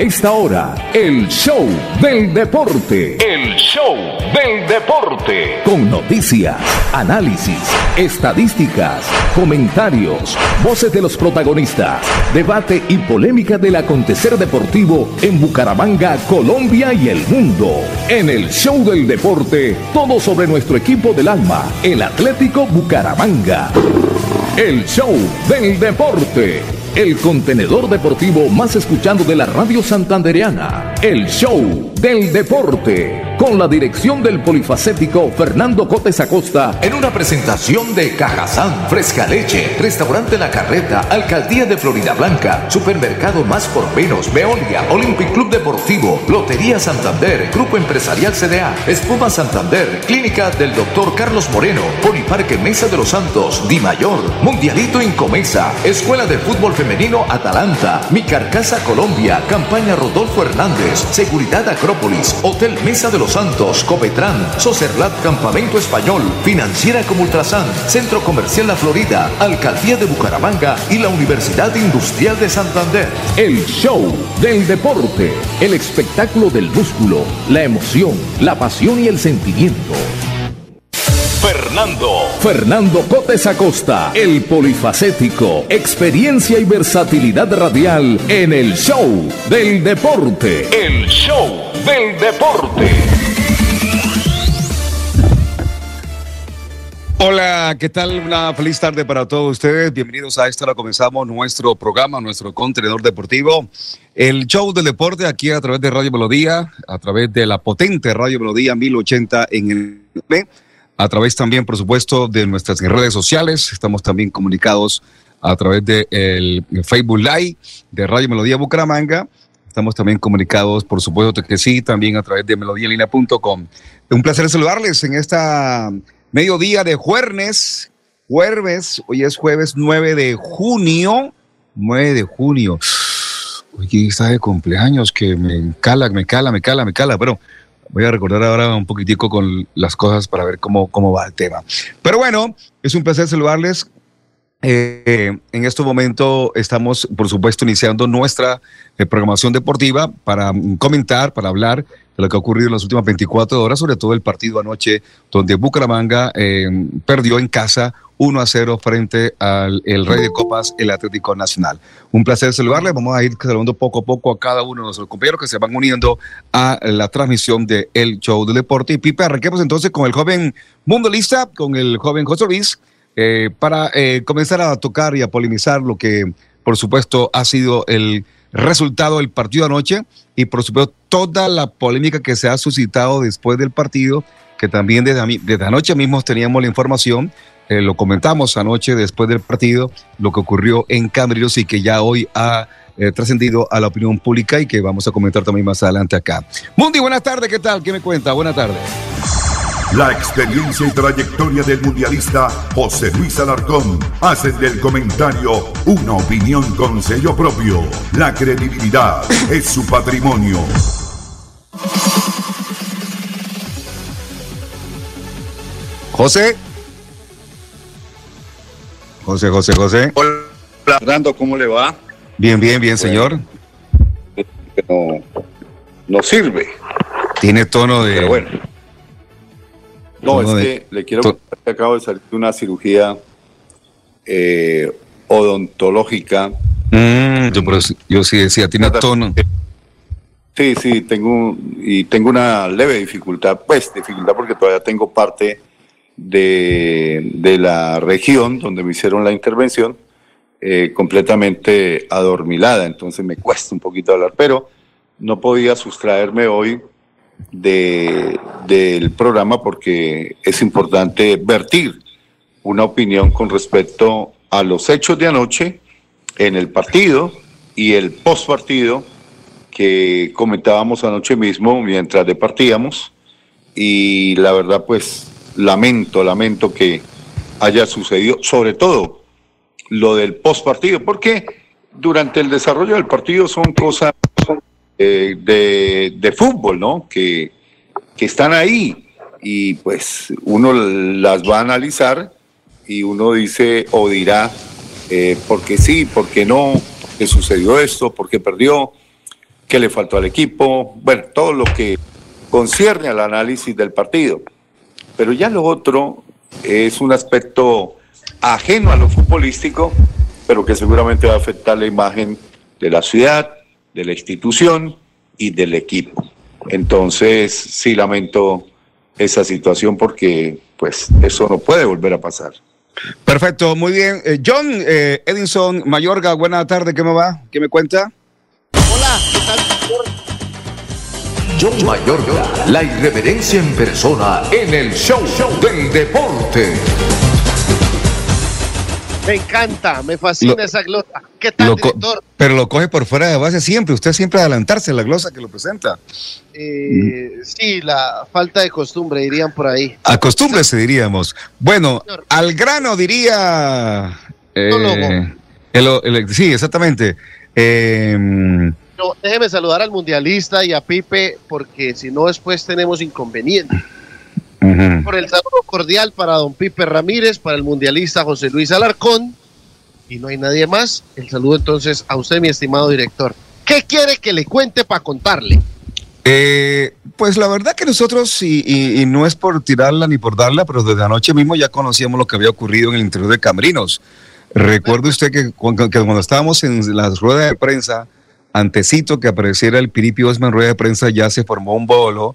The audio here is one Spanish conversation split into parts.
esta hora, el show del deporte. El show del deporte. Con noticias, análisis, estadísticas, comentarios, voces de los protagonistas, debate y polémica del acontecer deportivo en Bucaramanga, Colombia y el mundo. En el show del deporte, todo sobre nuestro equipo del alma, el Atlético Bucaramanga. El show del deporte el contenedor deportivo más escuchado de la radio santandereana, el show del deporte, con la dirección del polifacético Fernando Cotes Acosta, en una presentación de Cajazán, Fresca Leche, Restaurante La Carreta, Alcaldía de Florida Blanca, Supermercado Más por Menos, Veolia, Olympic Club Deportivo, Lotería Santander, Grupo Empresarial CDA, Espuma Santander, Clínica del Doctor Carlos Moreno, Poliparque Mesa de los Santos, Di Mayor, Mundialito Incomesa, Escuela de Fútbol Femenino Atalanta, Mi Carcasa Colombia, Campaña Rodolfo Hernández, Seguridad Acrópolis, Hotel Mesa de los Santos, Copetran, Socerlat Campamento Español, Financiera como Ultrasan, Centro Comercial La Florida, Alcaldía de Bucaramanga y la Universidad Industrial de Santander. El show del deporte, el espectáculo del músculo, la emoción, la pasión y el sentimiento. Fernando. Fernando Cotes Acosta, el polifacético, experiencia y versatilidad radial en el show del deporte. El show del deporte. Hola, ¿qué tal? Una feliz tarde para todos ustedes. Bienvenidos a esta hora. Comenzamos nuestro programa, nuestro contenedor deportivo. El show del deporte aquí a través de Radio Melodía, a través de la potente Radio Melodía 1080 en el a través también, por supuesto, de nuestras redes sociales. Estamos también comunicados a través del de Facebook Live de Radio Melodía Bucaramanga. Estamos también comunicados, por supuesto que sí, también a través de melodíalinea.com. Un placer saludarles en esta mediodía de jueves. Jueves, hoy es jueves 9 de junio. 9 de junio. Hoy está de cumpleaños que me cala, me cala, me cala, me cala, pero voy a recordar ahora un poquitico con las cosas para ver cómo, cómo va el tema. Pero bueno, es un placer saludarles. Eh, en este momento estamos, por supuesto, iniciando nuestra eh, programación deportiva para comentar, para hablar de lo que ha ocurrido en las últimas 24 horas, sobre todo el partido anoche donde Bucaramanga eh, perdió en casa 1 a 0 frente al el Rey de Copas, el Atlético Nacional. Un placer saludarle. Vamos a ir saludando poco a poco a cada uno de nuestros compañeros que se van uniendo a la transmisión de El Show del Deporte. Y Pipe, arranquemos entonces con el joven mundialista, con el joven José Luis, eh, para eh, comenzar a tocar y a polinizar lo que, por supuesto, ha sido el resultado del partido anoche y, por supuesto, toda la polémica que se ha suscitado después del partido, que también desde, anoche mismo teníamos la información eh, lo comentamos anoche después del partido, lo que ocurrió en Cambridge y que ya hoy ha trascendido a la opinión pública y que vamos a comentar también más adelante acá. Mundi, buenas tardes, ¿qué tal? ¿Qué me cuenta? Buenas tardes. La experiencia y trayectoria del mundialista José Luis Alarcón hacen del comentario una opinión con sello propio. La credibilidad es su patrimonio. José. José, José, José. Hola, Fernando, ¿cómo le va? Bien, bien, bien, señor. No, no sirve. Tiene tono de. bueno. No, es que le quiero contar que acabo de salir de una cirugía eh, odontológica. Mm, yo, yo, sí decía, tiene tono. Sí, sí, tengo y tengo una leve dificultad, pues dificultad porque todavía tengo parte de, la región donde me hicieron la intervención eh, completamente adormilada, entonces me cuesta un poquito hablar, pero no podía sustraerme hoy del programa porque es importante vertir una opinión con respecto a los hechos de anoche en el partido y el post partido que comentábamos anoche mismo mientras departíamos. Y la verdad pues lamento, lamento que haya sucedido, sobre todo lo del post partido, porque durante el desarrollo del partido son cosas eh, de, fútbol, ¿no? Que, que están ahí y pues uno las va a analizar y uno dice o dirá, eh, porque sí, porque no, que sucedió esto, porque perdió. qué le faltó al equipo, bueno, todo lo que concierne al análisis del partido. Pero ya lo otro es un aspecto ajeno a lo futbolístico, pero que seguramente va a afectar la imagen de la ciudad, de la institución y del equipo. Entonces, sí lamento esa situación porque pues eso no puede volver a pasar. Perfecto, muy bien. Eh, John eh, Edinson Mayorga, buena tarde, ¿qué me va? ¿Qué me cuenta? Hola, ¿qué tal? John Mayorga, la irreverencia en persona en el show del deporte. Me encanta, me fascina esa glosa. ¿Qué tal, director? Pero lo coge por fuera de base siempre. Usted siempre adelantarse la glosa que lo presenta. Eh, sí, la falta de costumbre, dirían por ahí. se diríamos. Bueno, al grano diría. Eh, sí, exactamente. Eh, déjeme saludar al mundialista y a Pipe, porque si no, después tenemos inconvenientes. Por el saludo cordial para don Pipe Ramírez, para el mundialista José Luis Alarcón, y no hay nadie más. El saludo entonces a usted, mi estimado director. ¿Qué quiere que le cuente para contarle? Eh, pues la verdad que nosotros, y, no es por tirarla ni por darla, pero desde anoche mismo ya conocíamos lo que había ocurrido en el interior de Camrinos. Recuerde usted que cuando, que cuando estábamos en las ruedas de prensa, antecito que apareciera el Piripi Osman rueda de prensa, ya se formó un bolo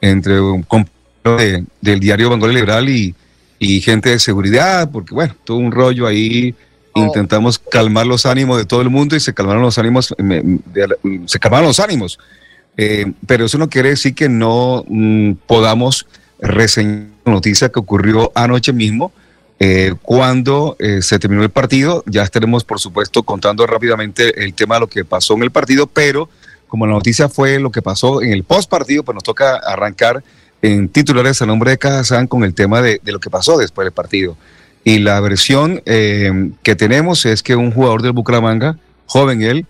entre un del diario Bangola Liberal y, y, gente de seguridad, porque bueno, todo un rollo ahí. Oh. Intentamos calmar los ánimos de todo el mundo y se calmaron los ánimos, se calmaron los ánimos. Eh, pero eso no quiere decir que no mm, podamos reseñar la noticia que ocurrió anoche mismo, eh, cuando eh, se terminó el partido, ya estaremos, por supuesto, contando rápidamente el tema de lo que pasó en el partido, pero como la noticia fue lo que pasó en el post partido, pues nos toca arrancar en titulares a nombre de Cajazán con el tema de, lo que pasó después del partido. Y la versión eh, que tenemos es que un jugador del Bucaramanga, joven él,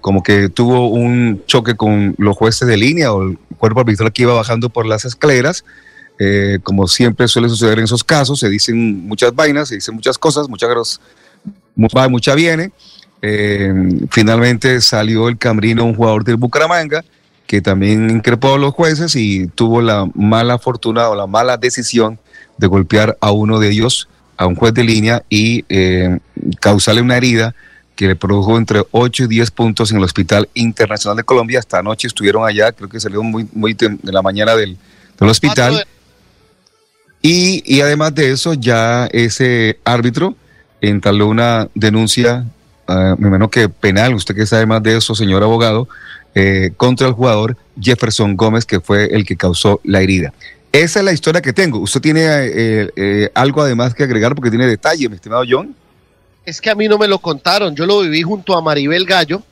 como que tuvo un choque con los jueces de línea o el cuerpo arbitral que iba bajando por las escaleras eh, como siempre suele suceder en esos casos, se dicen muchas vainas, se dicen muchas cosas, muchas va, mucha viene. Eh, finalmente salió el cambrino un jugador del Bucaramanga que también increpó a los jueces y tuvo la mala fortuna o la mala decisión de golpear a uno de ellos, a un juez de línea, y eh, causarle una herida que le produjo entre 8 y 10 puntos en el Hospital Internacional de Colombia. Esta noche estuvieron allá, creo que salió muy, muy de la mañana del, del hospital. Y, además de eso, ya ese árbitro entabló una denuncia, uh, me imagino que penal, usted que sabe más de eso, señor abogado, eh, contra el jugador Jefferson Gómez, que fue el que causó la herida. Esa es la historia que tengo. ¿Usted tiene eh, eh, algo además que agregar porque tiene detalle, mi estimado John? Es que a mí no me lo contaron. Yo lo viví junto a Maribel Gallo.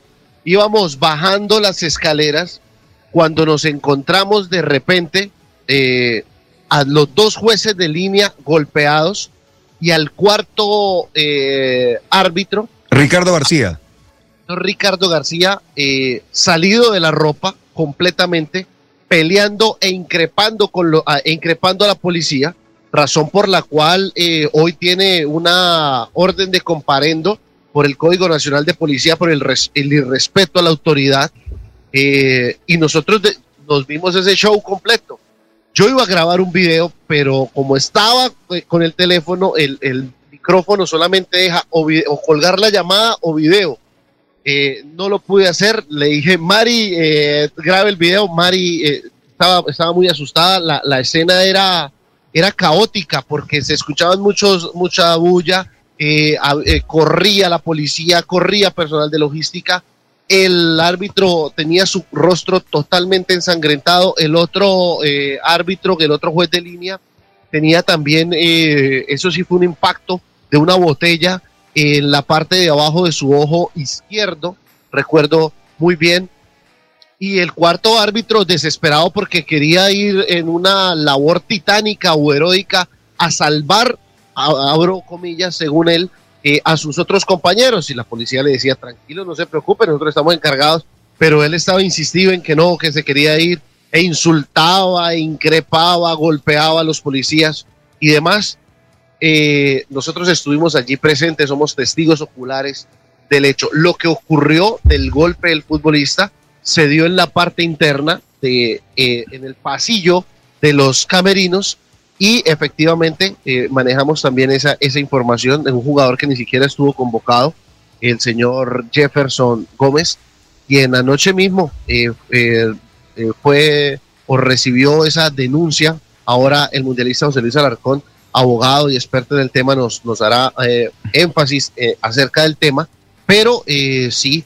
Íbamos bajando las escaleras cuando nos encontramos de repente a los dos jueces de línea golpeados y al cuarto árbitro. Ricardo García. Ricardo García, eh, salido de la ropa completamente, peleando e increpando, con lo, a, increpando a la policía, razón por la cual eh, hoy tiene una orden de comparendo por el Código Nacional de Policía por el, el irrespeto a la autoridad. y nosotros nos vimos ese show completo yo iba a grabar un video, pero como estaba eh, con el teléfono, el, micrófono solamente deja o, colgar la llamada o video. Eh, no lo pude hacer. Le dije, Mari, eh, grabe el video. Mari estaba, estaba muy asustada. La, escena era, era caótica porque se escuchaban muchos, mucha bulla. corría la policía, corría personal de logística el árbitro tenía su rostro totalmente ensangrentado, el otro eh, árbitro, el otro juez de línea, tenía también, eh, eso sí fue un impacto de una botella en la parte de abajo de su ojo izquierdo, recuerdo muy bien. Y el cuarto árbitro desesperado porque quería ir en una labor titánica o heroica a salvar, abro comillas, según él, eh, a sus otros compañeros y la policía le decía, tranquilo, no se preocupe, nosotros estamos encargados, pero él estaba insistido en que no, que se quería ir e insultaba, increpaba, golpeaba a los policías y demás. Eh, nosotros estuvimos allí presentes, somos testigos oculares del hecho. Lo que ocurrió del golpe del futbolista se dio en la parte interna, de, eh, en el pasillo de los camerinos, y efectivamente eh, manejamos también esa, esa información de un jugador que ni siquiera estuvo convocado, el señor Jefferson Gómez, quien anoche mismo eh, fue o recibió esa denuncia. Ahora el mundialista José Luis Alarcón, abogado y experto en el tema, nos, nos hará énfasis acerca del tema. Pero sí,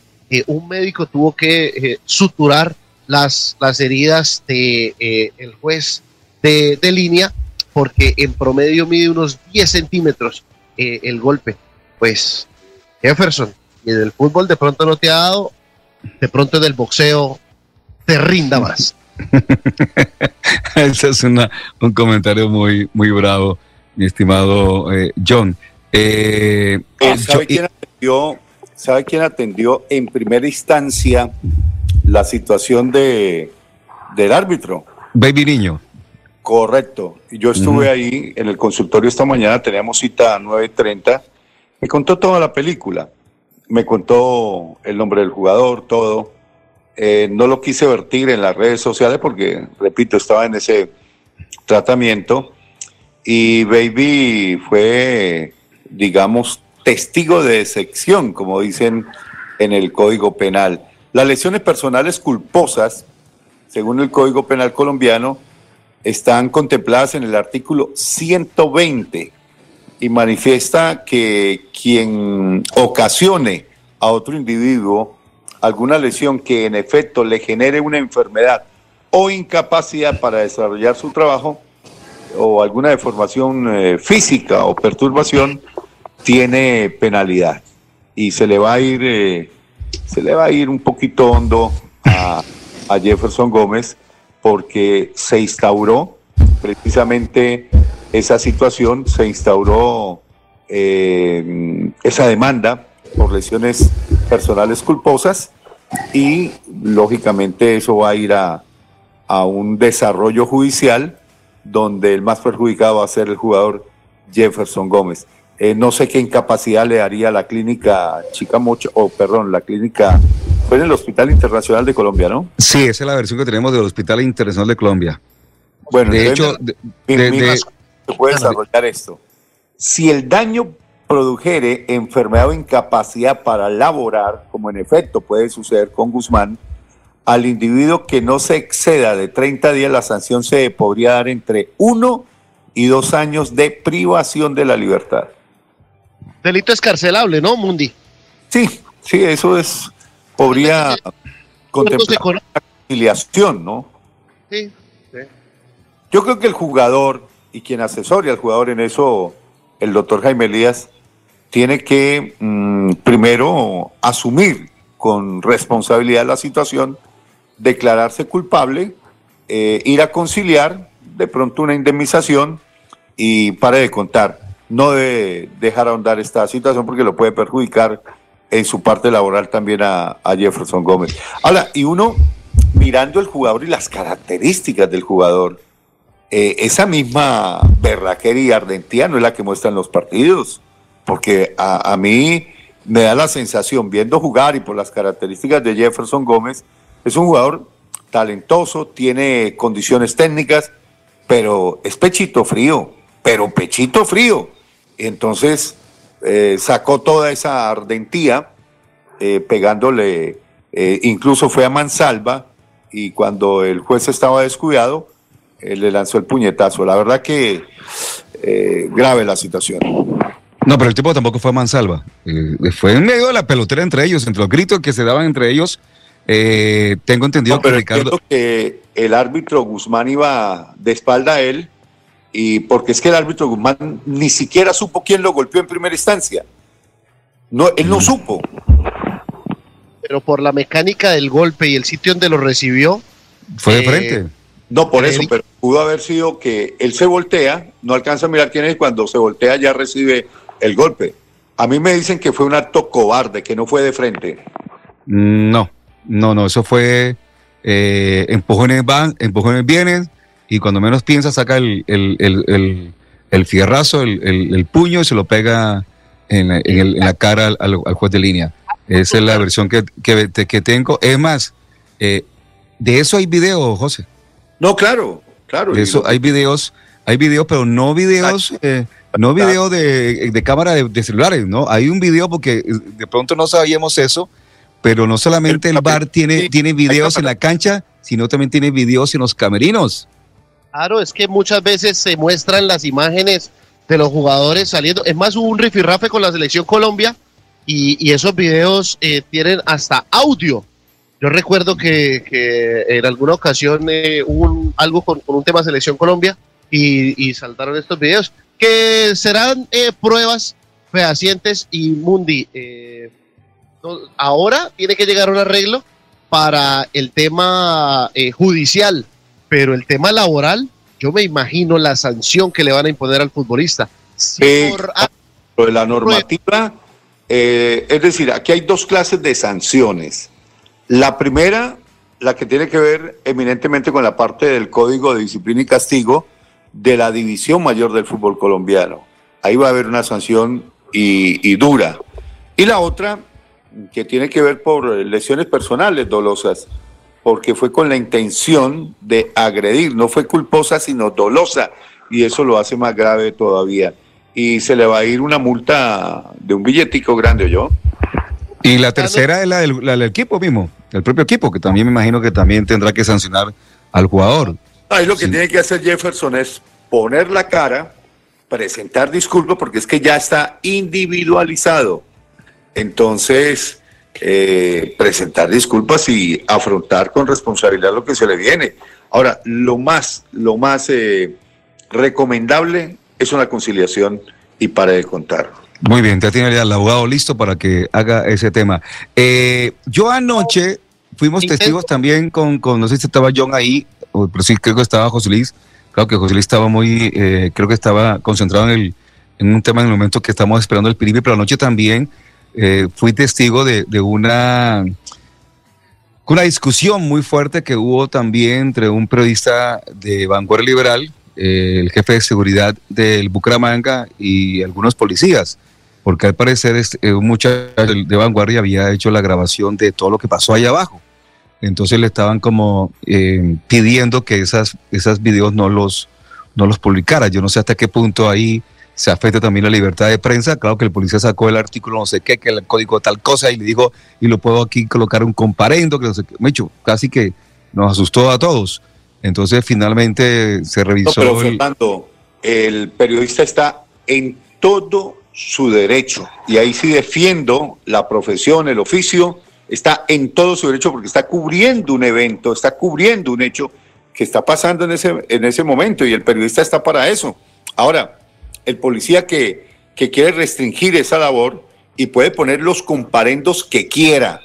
un médico tuvo que suturar las, las heridas de el juez de, de línea porque en promedio mide unos 10 centímetros eh, el golpe. Pues Jefferson, y en el fútbol de pronto no te ha dado, de pronto en el boxeo te rinda más. Ese es una, un comentario muy, muy bravo, mi estimado eh, John. Eh, ¿sabe, quién atendió, ¿Sabe quién atendió en primera instancia la situación de, del árbitro? Baby Niño. Correcto. Yo estuve ahí en el consultorio esta mañana, teníamos cita a 9.30. Me contó toda la película. Me contó el nombre del jugador, todo. Eh, no lo quise vertir en las redes sociales porque, repito, estaba en ese tratamiento. Y Baby fue, digamos, testigo de excepción, como dicen en el Código Penal. Las lesiones personales culposas, según el Código Penal colombiano, están contempladas en el artículo 120 y manifiesta que quien ocasione a otro individuo alguna lesión que en efecto le genere una enfermedad o incapacidad para desarrollar su trabajo o alguna deformación eh, física o perturbación tiene penalidad. Y se le va a ir eh, se le va a ir un poquito hondo a, a Jefferson Gómez porque se instauró precisamente esa situación, se instauró eh, esa demanda por lesiones personales culposas y lógicamente eso va a ir a, un desarrollo judicial donde el más perjudicado va a ser el jugador Jefferson Gómez. Eh, no sé qué incapacidad le daría la clínica Chicamocha, o perdón, la clínica fue en el Hospital Internacional de Colombia, ¿no? Sí, esa es la versión que tenemos del Hospital Internacional de Colombia. Bueno, de hecho, de, se puede desarrollar esto. Si el daño produjere enfermedad o incapacidad para laborar, como en efecto puede suceder con Guzmán, al individuo que no se exceda de 30 días, la sanción se podría dar entre uno y dos años de privación de la libertad. Delito escarcelable, ¿no, Mundi? Sí, sí, eso es podría contemplar una conciliación, ¿no? Sí, Yo creo que el jugador y quien asesore al jugador en eso, el doctor Jaime Elías, tiene que mm, primero asumir con responsabilidad la situación, declararse culpable, eh, ir a conciliar, de pronto una indemnización y pare de contar. No debe dejar ahondar esta situación porque lo puede perjudicar en su parte laboral también a, Jefferson Gómez. Ahora, y uno mirando el jugador y las características del jugador, eh, esa misma berraquería y ardentía no es la que muestran los partidos, porque a, mí me da la sensación, viendo jugar y por las características de Jefferson Gómez, es un jugador talentoso, tiene condiciones técnicas, pero es pechito frío, pero pechito frío. Entonces, eh, sacó toda esa ardentía, eh, pegándole, eh, incluso fue a mansalva y cuando el juez estaba descuidado, le lanzó el puñetazo. La verdad que grave la situación. No, pero el tipo tampoco fue a mansalva. fue en medio de la pelotera entre ellos, entre los gritos que se daban entre ellos. Tengo entendido que Ricardo. que el árbitro Guzmán iba de espalda a él y porque es que el árbitro Guzmán ni siquiera supo quién lo golpeó en primera instancia. No, él no mm. supo. Pero por la mecánica del golpe y el sitio donde lo recibió. Fue de eh, frente. No, por eso, pero pudo haber sido que él se voltea, no alcanza a mirar quién es, cuando se voltea ya recibe el golpe. A mí me dicen que fue un acto cobarde, que no fue de frente. No, no, no, eso fue eh, empujones van, empujones vienen, y cuando menos piensa saca el, el, fierrazo, el, puño y se lo pega en la, cara al, juez de línea. Esa es la versión que, que, tengo. Es más, Eh, de eso hay videos, José. No, claro, claro. De eso hay videos, hay videos, pero no videos, eh, no videos de, de cámara de, celulares, ¿no? Hay un video porque de pronto no sabíamos eso, pero no solamente el, bar tiene, tiene videos en la cancha, sino también tiene videos en los camerinos. Claro, es que muchas veces se muestran las imágenes de los jugadores saliendo. Es más, hubo un rifirrafe con la selección Colombia y, esos videos eh, tienen hasta audio. Yo recuerdo que, en alguna ocasión eh, hubo algo con, un tema selección Colombia y, saltaron estos videos que serán eh, pruebas fehacientes y Mundi. Ahora tiene que llegar un arreglo para el tema judicial pero el tema laboral, yo me imagino la sanción que le van a imponer al futbolista. Lo de la normativa, eh, es decir, aquí hay dos clases de sanciones. La primera, la que tiene que ver eminentemente con la parte del Código de Disciplina y Castigo de la División Mayor del Fútbol Colombiano. Ahí va a haber una sanción y, y dura. Y la otra, que tiene que ver por lesiones personales dolosas porque fue con la intención de agredir, no fue culposa, sino dolosa, y eso lo hace más grave todavía. Y se le va a ir una multa de un billetico grande, ¿yo? Y la tercera es la del, equipo mismo, el propio equipo, que también me imagino que también tendrá que sancionar al jugador. Ahí lo que tiene que hacer Jefferson es poner la cara, presentar disculpas, porque es que ya está individualizado. Entonces, eh, presentar disculpas y afrontar con responsabilidad lo que se le viene. Ahora, lo más, lo más eh, recomendable es una conciliación y para de contar. Muy bien, ya tiene el abogado listo para que haga ese tema. Eh, yo anoche fuimos testigos también con, con, no sé si estaba John ahí, pero sí creo que estaba José Luis. Claro que José Luis estaba muy, creo que estaba concentrado en, el, en un tema en el momento que estamos esperando el PIB, pero anoche también eh, fui testigo de, una, una discusión muy fuerte que hubo también entre un periodista de Vanguardia Liberal, eh, el jefe de seguridad del Bucaramanga y algunos policías, porque al parecer eh, un muchacho de Vanguardia había hecho la grabación de todo lo que pasó allá abajo. Entonces le estaban como pidiendo que esas, esas videos no los, no los publicara. Yo no sé hasta qué punto ahí se afecta también la libertad de prensa. Claro que el policía sacó el artículo no sé qué, que el código tal cosa, y le dijo, y lo puedo aquí colocar un comparendo, que no sé qué. Me hecho, casi que nos asustó a todos. Entonces finalmente se revisó. pero Fernando, el periodista está en todo su derecho, y ahí sí defiendo la profesión, el oficio, está en todo su derecho porque está cubriendo un evento, está cubriendo un hecho que está pasando en ese, en ese momento, y el periodista está para eso. Ahora, el policía que, quiere restringir esa labor y puede poner los comparendos que quiera.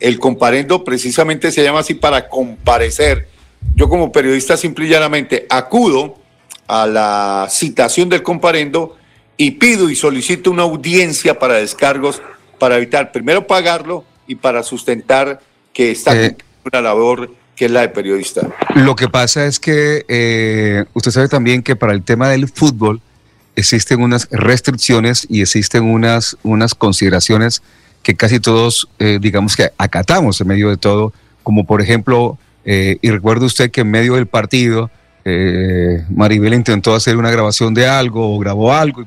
El comparendo precisamente se llama así para comparecer. Yo como periodista simple y llanamente acudo a la citación del comparendo y pido y solicito una audiencia para descargos para evitar primero pagarlo y para sustentar que está eh, una labor que es la de periodista. Lo que pasa es que eh, usted sabe también que para el tema del fútbol existen unas restricciones y existen unas, unas consideraciones que casi todos, eh, digamos que acatamos en medio de todo, como por ejemplo, eh, y recuerde usted que en medio del partido, eh, Maribel intentó hacer una grabación de algo o grabó algo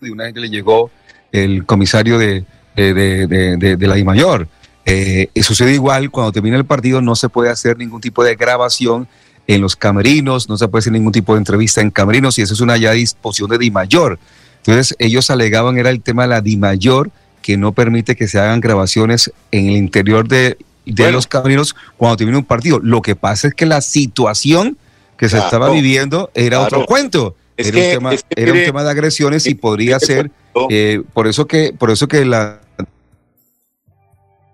y, una gente le llegó el comisario de, de, la DIMAYOR. Eh, sucede igual cuando termina el partido, no se puede hacer ningún tipo de grabación en los camerinos, no se puede hacer ningún tipo de entrevista en camerinos y eso es una ya disposición de DIMAYOR. Entonces ellos alegaban era el tema de la DIMAYOR que no permite que se hagan grabaciones en el interior de, los camerinos cuando termina un partido. Lo que pasa es que la situación que se estaba viviendo era otro cuento. era, un, tema, era un tema de agresiones y podría ser eh, por eso que por eso que la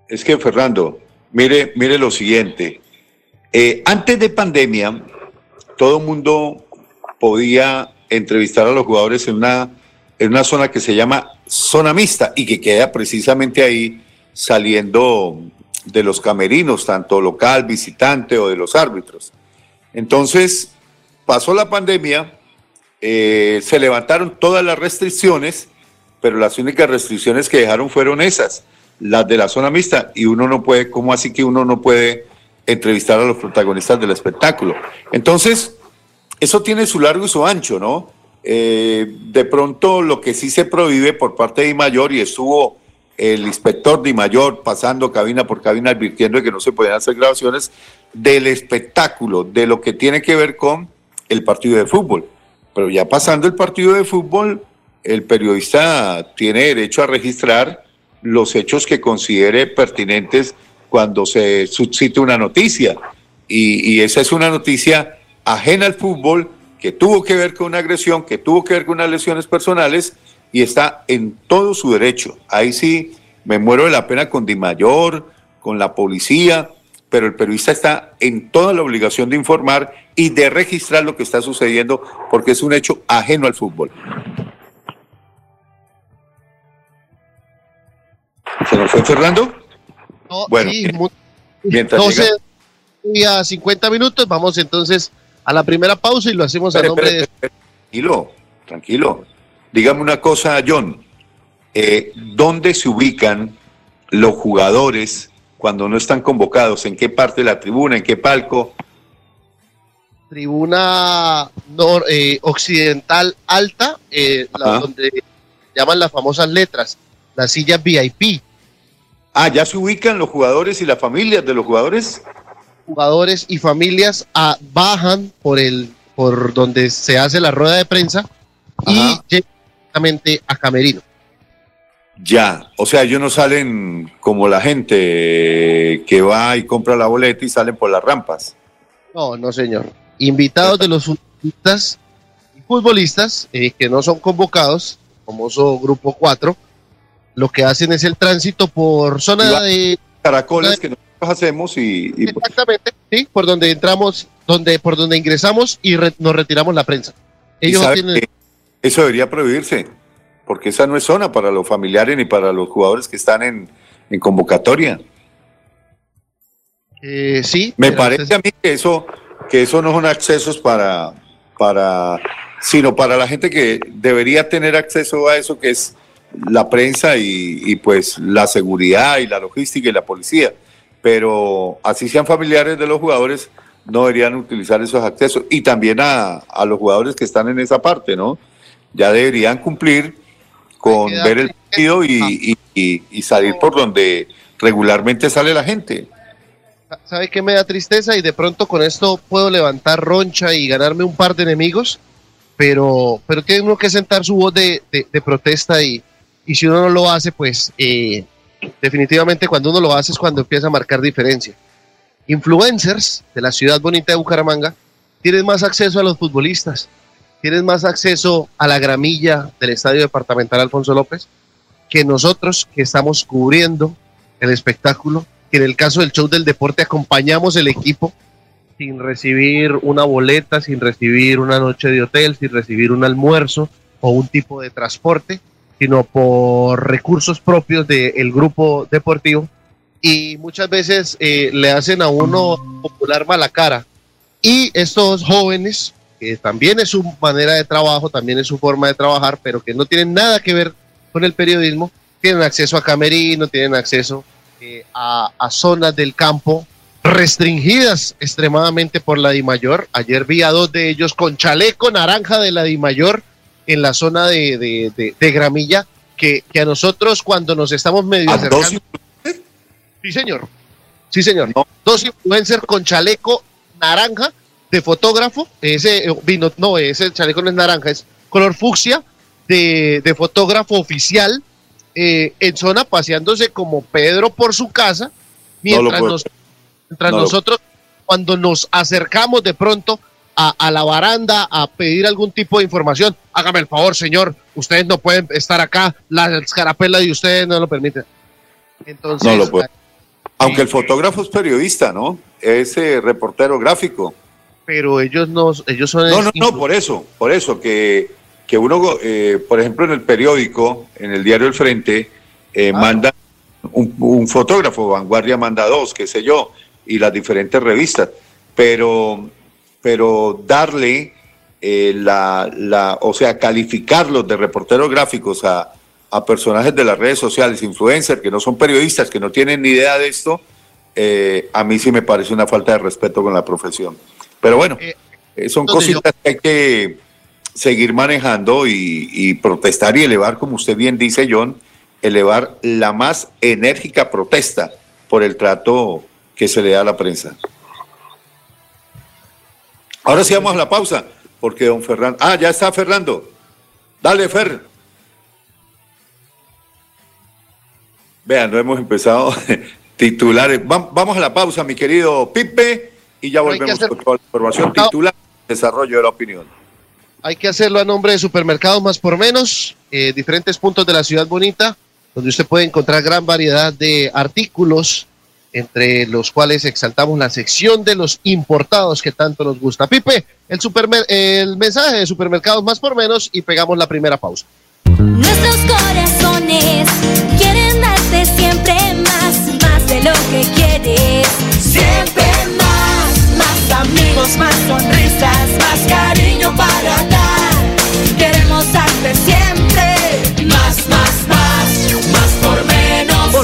es que Fernando mire mire lo siguiente eh, antes de pandemia, todo el mundo podía entrevistar a los jugadores en una, en una zona que se llama zona mixta y que queda precisamente ahí saliendo de los camerinos, tanto local, visitante o de los árbitros. Entonces, pasó la pandemia, eh, se levantaron todas las restricciones, pero las únicas restricciones que dejaron fueron esas, las de la zona mixta, y uno no puede, ¿cómo así que uno no puede entrevistar a los protagonistas del espectáculo. Entonces, eso tiene su largo y su ancho, ¿no? Eh, de pronto lo que sí se prohíbe por parte de Mayor y estuvo el inspector de Mayor pasando cabina por cabina advirtiendo que no se podían hacer grabaciones del espectáculo, de lo que tiene que ver con el partido de fútbol. Pero ya pasando el partido de fútbol, el periodista tiene derecho a registrar los hechos que considere pertinentes cuando se suscite una noticia. Y, y esa es una noticia ajena al fútbol, que tuvo que ver con una agresión, que tuvo que ver con unas lesiones personales y está en todo su derecho. Ahí sí me muero de la pena con Di Mayor, con la policía, pero el periodista está en toda la obligación de informar y de registrar lo que está sucediendo porque es un hecho ajeno al fútbol. ¿Se nos fue Fernando? Bueno, mientras 12 y a 50 minutos, vamos entonces a la primera pausa y lo hacemos a nombre de... Tranquilo, tranquilo. Dígame una cosa, John. Eh, ¿Dónde se ubican los jugadores cuando no están convocados? ¿En qué parte de la tribuna? ¿En qué palco? Tribuna eh, occidental alta, eh, donde llaman las famosas letras, las sillas VIP. Ah, ¿ya se ubican los jugadores y las familias de los jugadores? Jugadores y familias ah, bajan por el por donde se hace la rueda de prensa y llegan directamente a Camerino. Ya, o sea, ellos no salen como la gente que va y compra la boleta y salen por las rampas. No, no, señor. Invitados de los futbolistas y futbolistas eh, que no son convocados, famoso grupo 4, lo que hacen es el tránsito por zona de caracoles que nosotros hacemos y, exactamente sí por donde entramos donde por donde ingresamos y nos retiramos la prensa. ellos tienen eso debería prohibirse porque esa no es zona para los familiares ni para los jugadores que están en, en convocatoria. Eh, sí me parece a mí que eso que eso no son accesos para para sino para la gente que debería tener acceso a eso que es la prensa y, pues la seguridad y la logística y la policía. Pero así sean familiares de los jugadores, no deberían utilizar esos accesos. Y también a, a los jugadores que están en esa parte, ¿no? Ya deberían cumplir con ver el partido y, y, y, salir por donde regularmente sale la gente. ¿Sabe qué me da tristeza? Y de pronto con esto puedo levantar roncha y ganarme un par de enemigos, pero, pero tiene uno que sentar su voz de, de protesta y, y si uno no lo hace, pues eh, definitivamente cuando uno lo hace es cuando empieza a marcar diferencia. Influencers de la ciudad bonita de Bucaramanga tienen más acceso a los futbolistas, tienen más acceso a la gramilla del Estadio Departamental Alfonso López que nosotros que estamos cubriendo el espectáculo, que en el caso del show del deporte acompañamos el equipo sin recibir una boleta, sin recibir una noche de hotel, sin recibir un almuerzo o un tipo de transporte sino por recursos propios del grupo deportivo y muchas veces eh, le hacen a uno popular mala cara. Y estos jóvenes, que también es su manera de trabajo, también es su forma de trabajar, pero que no tienen nada que ver con el periodismo, tienen acceso a camerino, tienen acceso eh, a, a, zonas del campo restringidas extremadamente por la DIMAYOR. Ayer vi a dos de ellos con chaleco naranja de la DIMAYOR en la zona de, de, Gramilla, que, que, a nosotros cuando nos estamos medio acercando... Sí, señor. Sí, señor. Dos influencers con chaleco naranja de fotógrafo. Ese eh, vino, no, ese chaleco no es naranja, es color fucsia de, de fotógrafo oficial eh, en zona paseándose como Pedro por su casa, mientras, mientras nosotros, cuando nos acercamos de pronto a, la baranda a pedir algún tipo de información. Hágame el favor, señor, ustedes no pueden estar acá, la escarapela de ustedes no lo permiten. Entonces, no lo puede. Aunque el fotógrafo es periodista, ¿no? Es eh, reportero gráfico. Pero ellos no, ellos son... No, no, no, por eso, por eso, que, que uno, eh, por ejemplo, en el periódico, en el diario El Frente, eh, manda un, un, fotógrafo, Vanguardia manda dos, qué sé yo, y las diferentes revistas. Pero pero darle eh, la, la, o sea, calificarlos de reporteros gráficos a, personajes de las redes sociales, influencers, que no son periodistas, que no tienen ni idea de esto, eh, a mí sí me parece una falta de respeto con la profesión. Pero bueno, Eh, eh, son cositas que hay que seguir manejando y, y protestar y elevar, como usted bien dice, John, elevar la más enérgica protesta por el trato que se le da a la prensa. Ahora sí vamos a la pausa, porque don Fernando... Ah, ya está Fernando. Dale, Fer. Vean, no hemos empezado titulares. Vam- Vamos a la pausa, mi querido Pipe, y ya volvemos hacer- con toda la información titular, desarrollo de la opinión. Hay que hacerlo a nombre de Supermercados Más por Menos, eh, diferentes puntos de la ciudad bonita, donde usted puede encontrar gran variedad de artículos, entre los cuales exaltamos la sección de los importados que tanto nos gusta. Pipe, el, el mensaje de Supermercados Más por Menos y pegamos la primera pausa. Nuestros corazones quieren darte siempre más, más de lo que quieres. Siempre más, más amigos, más sonrisas, más cariño para dar. Queremos darte siempre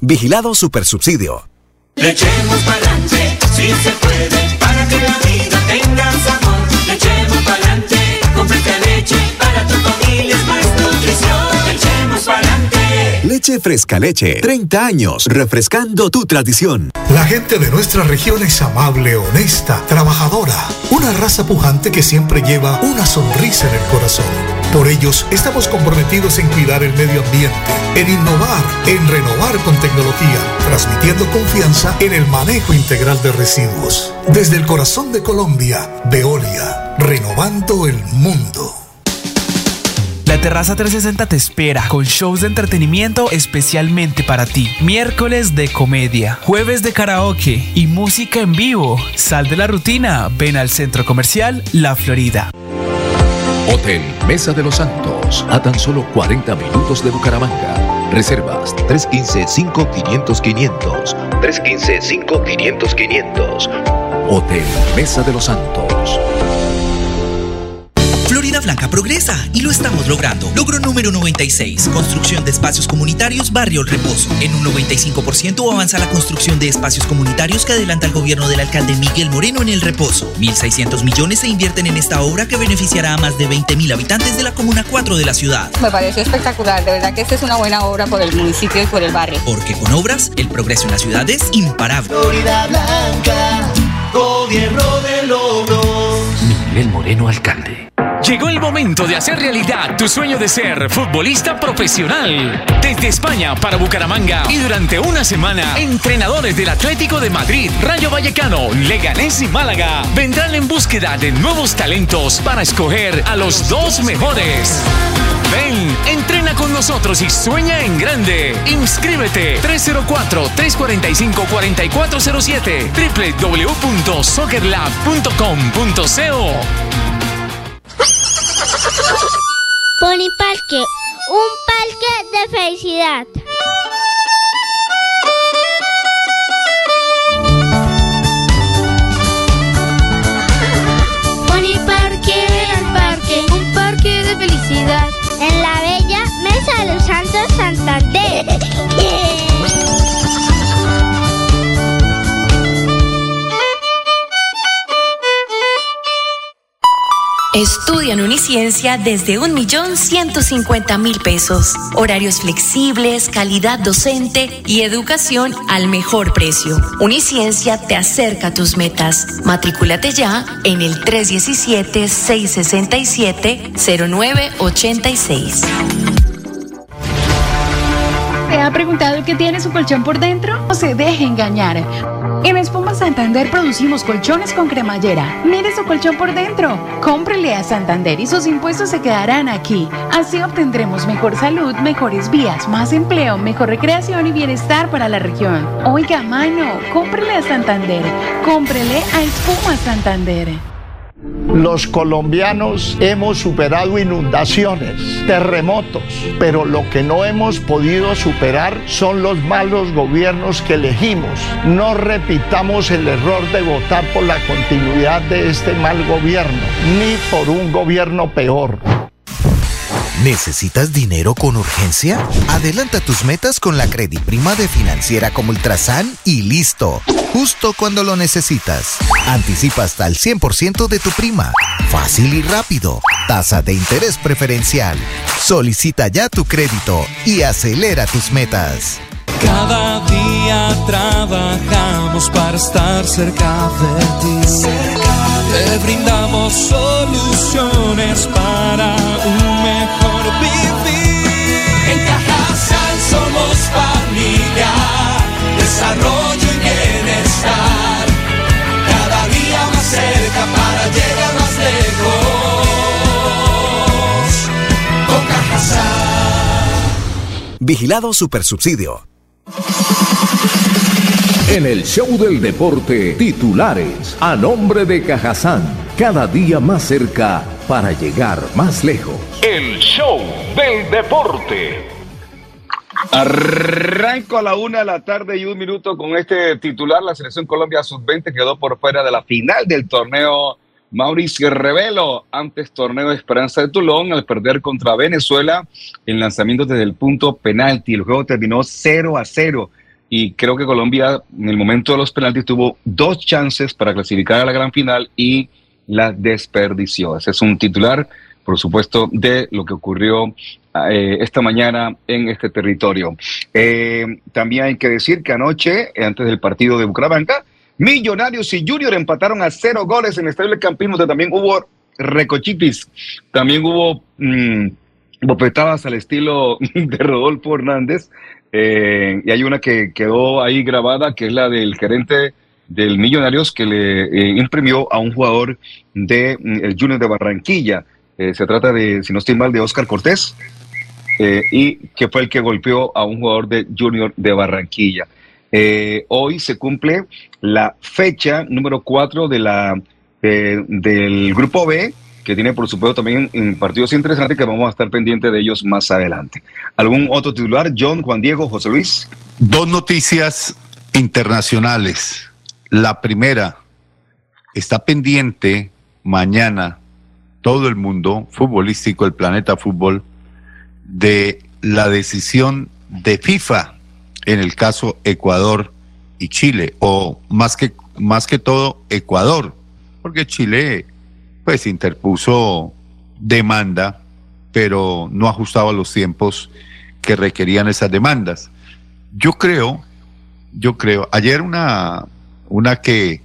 Vigilado Supersubsidio. Le echemos pa'lante, si se puede, para que la vida tenga sabor. Le echemos pa'lante, con fresca leche, para tu familia es más nutrición. Le echemos pa'lante. Leche Fresca Leche. 30 años refrescando tu tradición. La gente de nuestra región es amable, honesta, trabajadora, una raza pujante que siempre lleva una sonrisa en el corazón. Por ellos estamos comprometidos en cuidar el medio ambiente, en innovar, en renovar con tecnología, transmitiendo confianza en el manejo integral de residuos. Desde el corazón de Colombia, Veolia, renovando el mundo. La Terraza 360 te espera con shows de entretenimiento especialmente para ti. Miércoles de comedia, jueves de karaoke y música en vivo. Sal de la rutina, ven al centro comercial La Florida. Hotel Mesa de los Santos, a tan solo 40 minutos de Bucaramanga. Reservas 315-5500-500. 315-5500-500. Hotel Mesa de los Santos. Blanca progresa y lo estamos logrando. Logro número 96. Construcción de espacios comunitarios Barrio El Reposo. En un 95% avanza la construcción de espacios comunitarios que adelanta el gobierno del alcalde Miguel Moreno en El Reposo. 1.600 millones se invierten en esta obra que beneficiará a más de 20.000 habitantes de la Comuna 4 de la ciudad. Me pareció espectacular, de verdad que esta es una buena obra por el municipio y por el barrio. Porque con obras, el progreso en la ciudad es imparable. Florida Blanca, gobierno de logros. Miguel Moreno, alcalde. Llegó el momento de hacer realidad tu sueño de ser futbolista profesional. Desde España para Bucaramanga y durante una semana, entrenadores del Atlético de Madrid, Rayo Vallecano, Leganés y Málaga vendrán en búsqueda de nuevos talentos para escoger a los dos mejores. Ven, entrena con nosotros y sueña en grande. Inscríbete 304-345-4407 www.soccerlab.com.co Pony Parque, un parque de felicidad. Pony Parque, el parque, un parque de felicidad. En la bella Mesa de los Santos Santander. Estudia en Uniciencia desde un millón ciento cincuenta mil pesos. Horarios flexibles, calidad docente y educación al mejor precio. Uniciencia te acerca a tus metas. Matrículate ya en el 317-667-0986. Ha preguntado qué tiene su colchón por dentro? No se deje engañar. En Espuma Santander producimos colchones con cremallera. Mire su colchón por dentro. Cómprele a Santander y sus impuestos se quedarán aquí. Así obtendremos mejor salud, mejores vías, más empleo, mejor recreación y bienestar para la región. Oiga, mano, cómprele a Santander. Cómprele a Espuma Santander. Los colombianos hemos superado inundaciones, terremotos, pero lo que no hemos podido superar son los malos gobiernos que elegimos. No repitamos el error de votar por la continuidad de este mal gobierno, ni por un gobierno peor. ¿Necesitas dinero con urgencia? Adelanta tus metas con la Prima de Financiera como Ultrasan y listo. Justo cuando lo necesitas. Anticipa hasta el 100% de tu prima. Fácil y rápido. Tasa de interés preferencial. Solicita ya tu crédito y acelera tus metas. Cada día trabajamos para estar cerca de ti. Te brindamos soluciones para un mejor vivir. En Cajasal somos familia, desarrollo y bienestar. Cada día más cerca para llegar más lejos. Con Cajasal. Vigilado Supersubsidio. En el show del deporte, titulares a nombre de Cajazán, cada día más cerca para llegar más lejos. El show del deporte. Arranco a la una de la tarde y un minuto con este titular. La selección Colombia sub-20 quedó por fuera de la final del torneo Mauricio Revelo, antes torneo de Esperanza de Tulón, al perder contra Venezuela en lanzamiento desde el punto penalti. El juego terminó 0 a 0 y creo que Colombia en el momento de los penaltis tuvo dos chances para clasificar a la gran final y la desperdició. Ese es un titular, por supuesto, de lo que ocurrió eh, esta mañana en este territorio. Eh, también hay que decir que anoche, antes del partido de Bucaramanga, Millonarios y Junior empataron a cero goles en el Estadio Campismo, donde también hubo recochitis, también hubo mm, bofetadas al estilo de Rodolfo Hernández, eh, y hay una que quedó ahí grabada, que es la del gerente del Millonarios que le eh, imprimió a un jugador de mm, Junior de Barranquilla. Eh, se trata de, si no estoy mal, de Oscar Cortés, eh, y que fue el que golpeó a un jugador de Junior de Barranquilla. Hoy se cumple la fecha número 4 de la, del Grupo B, que tiene por supuesto también mm, partidos interesantes que vamos a estar pendientes de ellos más adelante. ¿Algún otro titular? John, Juan Diego, José Luis. Dos noticias internacionales. La primera, está pendiente mañana todo el mundo futbolístico, el planeta fútbol, de la decisión de FIFA en el caso Ecuador y Chile, o más que, más que todo Ecuador, porque Chile pues interpuso demanda, pero no ajustaba los tiempos que requerían esas demandas. Yo creo, yo creo, ayer una, una que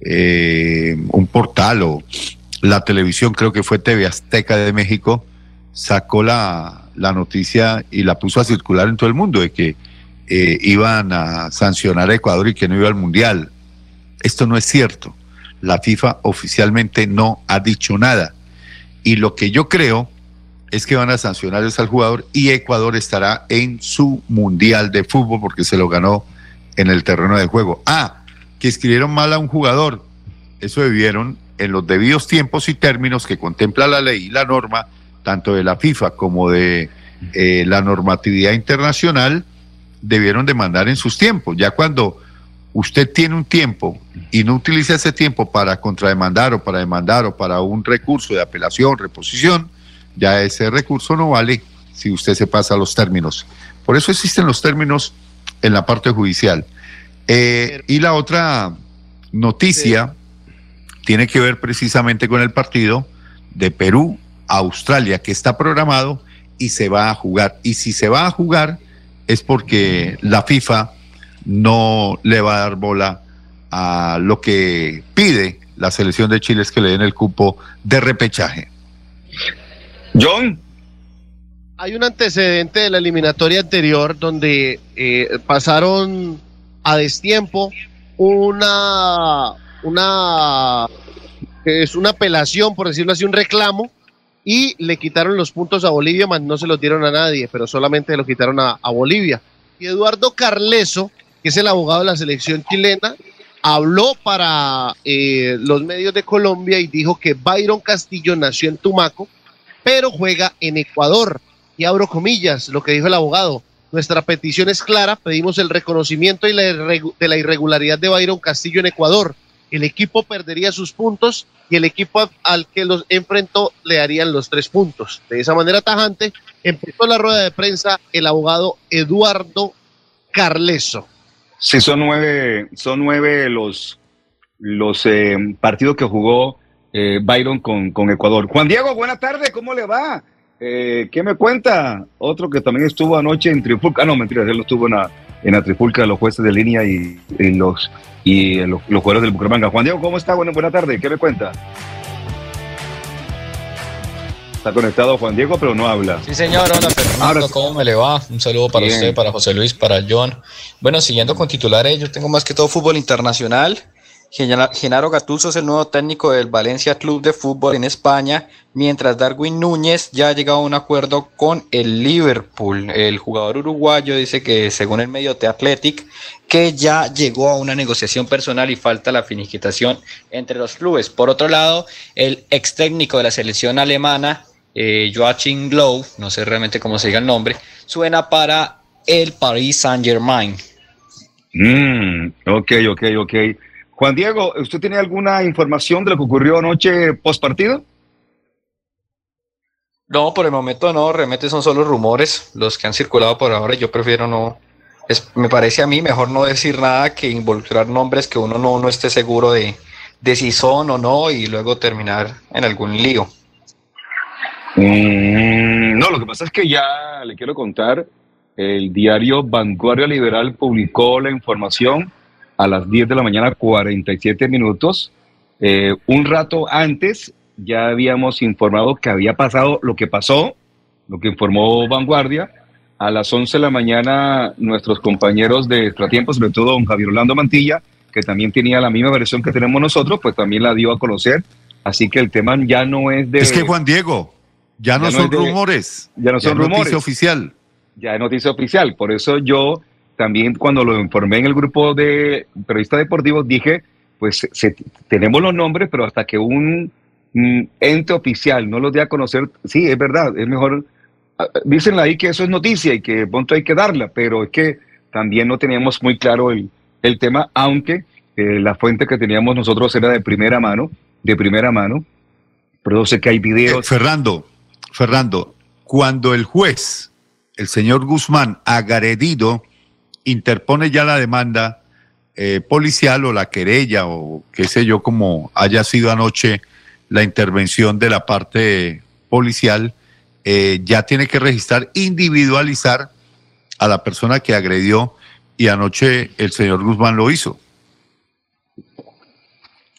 eh, un portal o la televisión, creo que fue TV Azteca de México, sacó la, la noticia y la puso a circular en todo el mundo de que eh, iban a sancionar a Ecuador y que no iba al Mundial. Esto no es cierto. La FIFA oficialmente no ha dicho nada. Y lo que yo creo es que van a sancionar al jugador y Ecuador estará en su Mundial de Fútbol porque se lo ganó en el terreno de juego. Ah, que escribieron mal a un jugador. Eso debieron en los debidos tiempos y términos que contempla la ley y la norma, tanto de la FIFA como de eh, la normatividad internacional, debieron demandar en sus tiempos. Ya cuando usted tiene un tiempo y no utiliza ese tiempo para contrademandar o para demandar o para un recurso de apelación, reposición, ya ese recurso no vale si usted se pasa a los términos. Por eso existen los términos en la parte judicial. Eh, y la otra noticia tiene que ver precisamente con el partido de Perú a Australia, que está programado y se va a jugar. Y si se va a jugar es porque la FIFA no le va a dar bola a lo que pide la selección de Chile, es que le den el cupo de repechaje. John. hay un antecedente de la eliminatoria anterior donde eh, pasaron a destiempo una, una, es una apelación, por decirlo así, un reclamo, y le quitaron los puntos a Bolivia, más no se los dieron a nadie, pero solamente lo quitaron a, a Bolivia. Y Eduardo Carleso, que es el abogado de la selección chilena, habló para eh, los medios de Colombia y dijo que Byron Castillo nació en Tumaco, pero juega en Ecuador. Y abro comillas, lo que dijo el abogado. Nuestra petición es clara, pedimos el reconocimiento y la de la irregularidad de Byron Castillo en Ecuador. El equipo perdería sus puntos y el equipo al que los enfrentó le darían los tres puntos. De esa manera tajante, empezó la rueda de prensa el abogado Eduardo Carleso. Sí, son nueve, son nueve los, los eh, partidos que jugó eh, Byron con Ecuador. Juan Diego, buena tarde, ¿cómo le va? Eh, ¿Qué me cuenta? Otro que también estuvo anoche en Trifulca. Ah, no, mentira, él no estuvo en la, en la Trifulca de los jueces de línea y, y los y los, los jugadores del Bucaramanga. Juan Diego, ¿cómo está? Bueno, buena tarde, ¿qué me cuenta? Está conectado Juan Diego, pero no habla. Sí, señor, hola Fernando, ¿cómo me le va? Un saludo para Bien. usted, para José Luis, para John. Bueno, siguiendo con titulares, yo tengo más que todo fútbol internacional. Gena- Genaro Gattuso es el nuevo técnico del Valencia Club de Fútbol en España, mientras Darwin Núñez ya ha llegado a un acuerdo con el Liverpool. El jugador uruguayo dice que, según el medio The Athletic, que ya llegó a una negociación personal y falta la finiquitación entre los clubes. Por otro lado, el ex técnico de la selección alemana, eh, Joachim Glow, no sé realmente cómo se diga el nombre, suena para el Paris Saint Germain. Mm, ok, ok, ok. Juan Diego, ¿usted tiene alguna información de lo que ocurrió anoche post partido? No, por el momento no, realmente son solo rumores los que han circulado por ahora. Yo prefiero no, es, me parece a mí mejor no decir nada que involucrar nombres que uno no, no esté seguro de, de si son o no y luego terminar en algún lío. Mm, no, lo que pasa es que ya le quiero contar, el diario Vanguardia Liberal publicó la información a las 10 de la mañana, 47 minutos. Eh, un rato antes ya habíamos informado que había pasado lo que pasó, lo que informó Vanguardia. A las 11 de la mañana nuestros compañeros de Extratiempo, sobre todo don Javier Orlando Mantilla, que también tenía la misma versión que tenemos nosotros, pues también la dio a conocer. Así que el tema ya no es de... Es que Juan Diego, ya no Ya no son de- rumores. ya no son es noticia rumores. oficial. ya es noticia oficial. Por eso yo también cuando lo informé en el grupo de periodistas deportivos dije, pues se- tenemos los nombres, pero hasta que un ente oficial no los dé a conocer, sí, es verdad, es mejor, ah, dicen ahí que eso es noticia y que pronto hay que darla, pero es que también no teníamos muy claro el, el tema, aunque eh, la fuente que teníamos nosotros era de primera mano, de primera mano, pero sé que hay videos. Fernando, Fernando, cuando el juez, el señor Guzmán, agredido, interpone ya la demanda eh, policial o la querella o qué sé yo, como haya sido anoche la intervención de la parte policial, eh, ya tiene que registrar, individualizar a la persona que agredió y anoche el señor Guzmán lo hizo.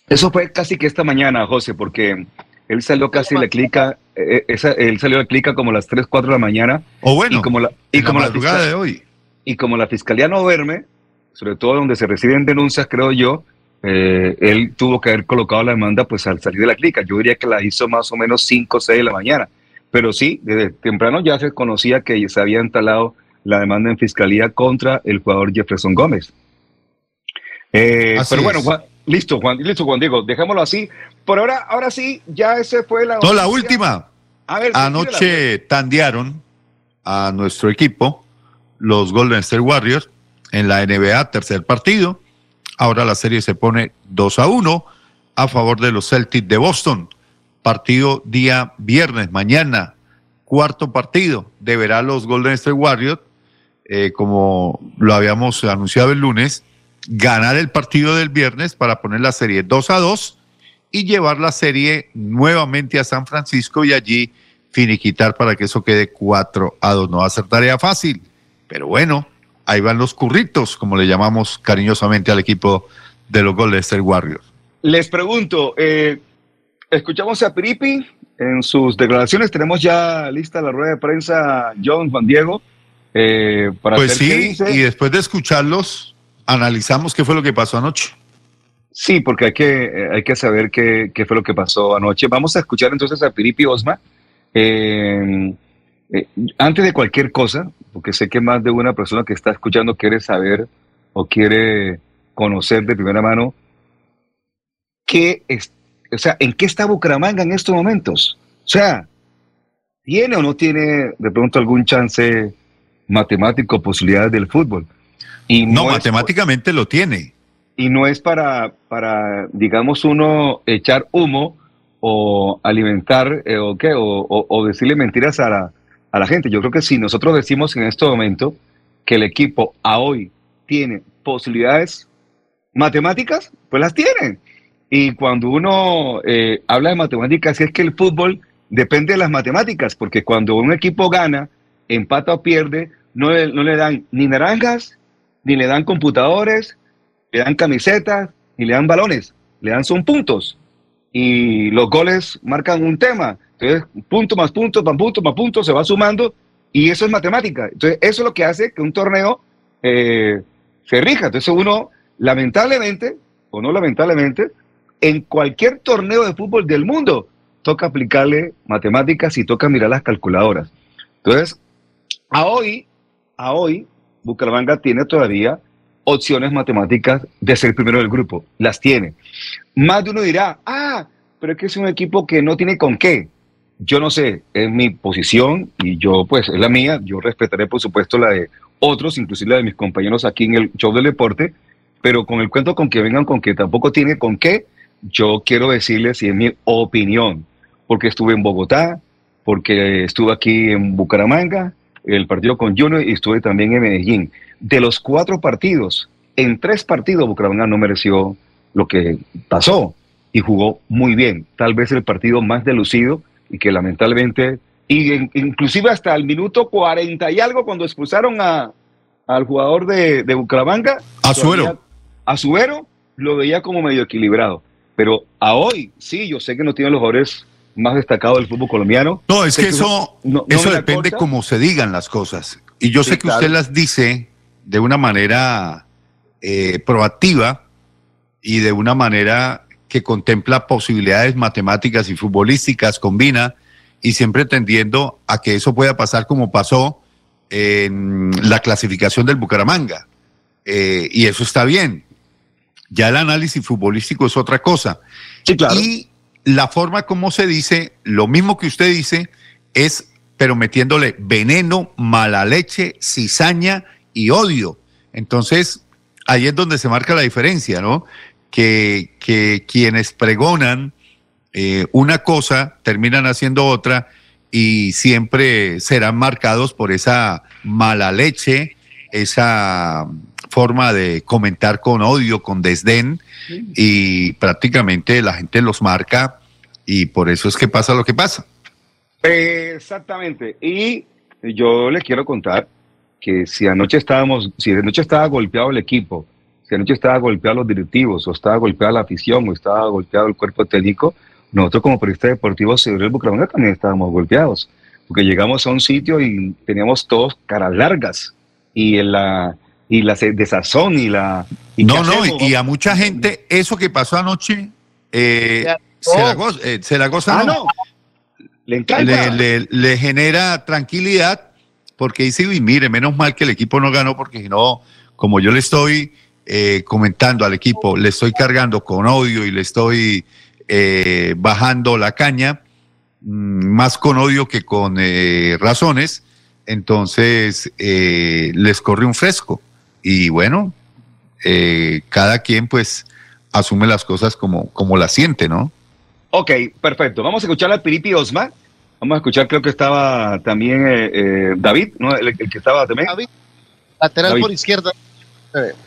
Eso fue casi que esta mañana, José, porque él salió casi la clica, eh, esa- él salió la clica como a las 3, 4 de la mañana. O bueno, y como la, y en como la madrugada de hoy. Y como la fiscalía no duerme, sobre todo donde se reciben denuncias, creo yo, eh, él tuvo que haber colocado la demanda pues al salir de la clica. Yo diría que la hizo más o menos 5 o 6 de la mañana. Pero sí, desde temprano ya se conocía que se había instalado la demanda en fiscalía contra el jugador Jefferson Gómez. Eh, pero bueno. Juan- listo, Juan, listo, Juan Diego, dejémoslo así. Por ahora, ahora sí, ya ese fue la. No, la última. A ver. Anoche tandearon a nuestro equipo, los Golden State Warriors, en la NBA, tercer partido. Ahora la serie se pone 2 a 1 a favor de los Celtics de Boston. Partido día viernes, mañana, cuarto partido. Deberá los Golden State Warriors, eh, como lo habíamos anunciado el lunes, ganar el partido del viernes para poner la serie 2 a 2 y llevar la serie nuevamente a San Francisco y allí finiquitar para que eso quede 4 a 2. No va a ser tarea fácil, pero bueno, ahí van los curritos, como le llamamos cariñosamente al equipo de los Golden Warriors. Les pregunto, eh, escuchamos a Piripi en sus declaraciones. Tenemos ya lista la rueda de prensa, John Juan Diego. eh, para Pues sí, dice. y después de escucharlos, analizamos qué fue lo que pasó anoche. Sí, porque hay que, eh, hay que saber qué, qué fue lo que pasó anoche. Vamos a escuchar entonces a Piripi Osma. Eh, eh, antes de cualquier cosa, porque sé que más de una persona que está escuchando quiere saber o quiere conocer de primera mano qué es, o sea, en qué está Bucaramanga en estos momentos. O sea, ¿tiene o no tiene de pronto algún chance matemático, posibilidades del fútbol? Y No, matemáticamente lo tiene. y no es para, para digamos, uno echar humo o alimentar eh, o, qué, o, o- o decirle mentiras a la, a la gente. Yo creo que si nosotros decimos en este momento que el equipo a hoy tiene posibilidades matemáticas, pues las tiene. Y cuando uno eh, habla de matemáticas, es que el fútbol depende de las matemáticas, porque cuando un equipo gana, empata o pierde, no le, no le dan ni naranjas, ni le dan computadores, le dan camisetas y le dan balones, le dan son puntos. Y los goles marcan un tema. Entonces, punto más punto, más punto, más punto, se va sumando y eso es matemática. Entonces, eso es lo que hace que un torneo eh, se rija. Entonces, uno, lamentablemente, o no lamentablemente, en cualquier torneo de fútbol del mundo, toca aplicarle matemáticas y toca mirar las calculadoras. Entonces, a hoy, a hoy, Bucaramanga tiene todavía opciones matemáticas de ser primero del grupo. Las tiene. Más de uno dirá, ah, pero es que es un equipo que no tiene con qué. Yo no sé, es mi posición y yo, pues, es la mía. Yo respetaré, por supuesto, la de otros, inclusive la de mis compañeros aquí en el show del deporte, pero con el cuento con que vengan con que tampoco tiene con qué, yo quiero decirles, y es mi opinión, porque estuve en Bogotá, porque estuve aquí en Bucaramanga, el partido con Junior y estuve también en Medellín. De los cuatro partidos, en tres partidos Bucaramanga no mereció lo que pasó y jugó muy bien. Tal vez el partido más delucido y que lamentablemente, y en- inclusive hasta el minuto 40 y algo cuando expulsaron a, al jugador de, de Bucaramanga, Azuero. Azuero lo veía como medio equilibrado. Pero a hoy, sí, yo sé que no tiene los jugadores más destacados del fútbol colombiano. No, es Sé que eso, no- no eso me la depende corta. cómo se digan las cosas. Y yo Sí, sé que claro. usted las dice de una manera eh, proactiva y de una manera que contempla posibilidades matemáticas y futbolísticas, combina, y siempre tendiendo a que eso pueda pasar como pasó en la clasificación del Bucaramanga. Eh, y eso está bien. Ya el análisis futbolístico es otra cosa. Y la forma como se dice, lo mismo que usted dice, es, pero metiéndole veneno, mala leche, cizaña y odio. Entonces, ahí es donde se marca la diferencia, ¿no? Que, quienes pregonan eh, una cosa terminan haciendo otra y siempre serán marcados por esa mala leche, esa forma de comentar con odio, con desdén, y prácticamente la gente los marca y por eso es que pasa lo que pasa. Exactamente. Y yo les quiero contar que si anoche estábamos, si anoche estaba golpeado el equipo, si anoche estaba golpeado los directivos, o estaba golpeada la afición, o estaba golpeado el cuerpo técnico, nosotros como periodistas deportivos de el Bucaramanga también estábamos golpeados, porque llegamos a un sitio y teníamos todos caras largas y en la y la desazón y la y No, ¿qué no, y, y a mucha gente eso que pasó anoche eh, se, la goza, eh, se la goza, Ah, no. no. Le encanta. le, le- le genera tranquilidad porque dice, uy, mire, menos mal que el equipo no ganó porque si no, como yo le estoy eh, comentando al equipo, le estoy cargando con odio y le estoy eh, bajando la caña, mm, más con odio que con eh, razones, entonces eh, les corre un fresco. Y bueno, eh, cada quien pues asume las cosas como, como las siente, ¿no? Ok, perfecto. Vamos a escuchar a Piripi Osma. Vamos a escuchar, creo que estaba también eh, eh, David, ¿no? El, el que estaba también. David, lateral David. por izquierda.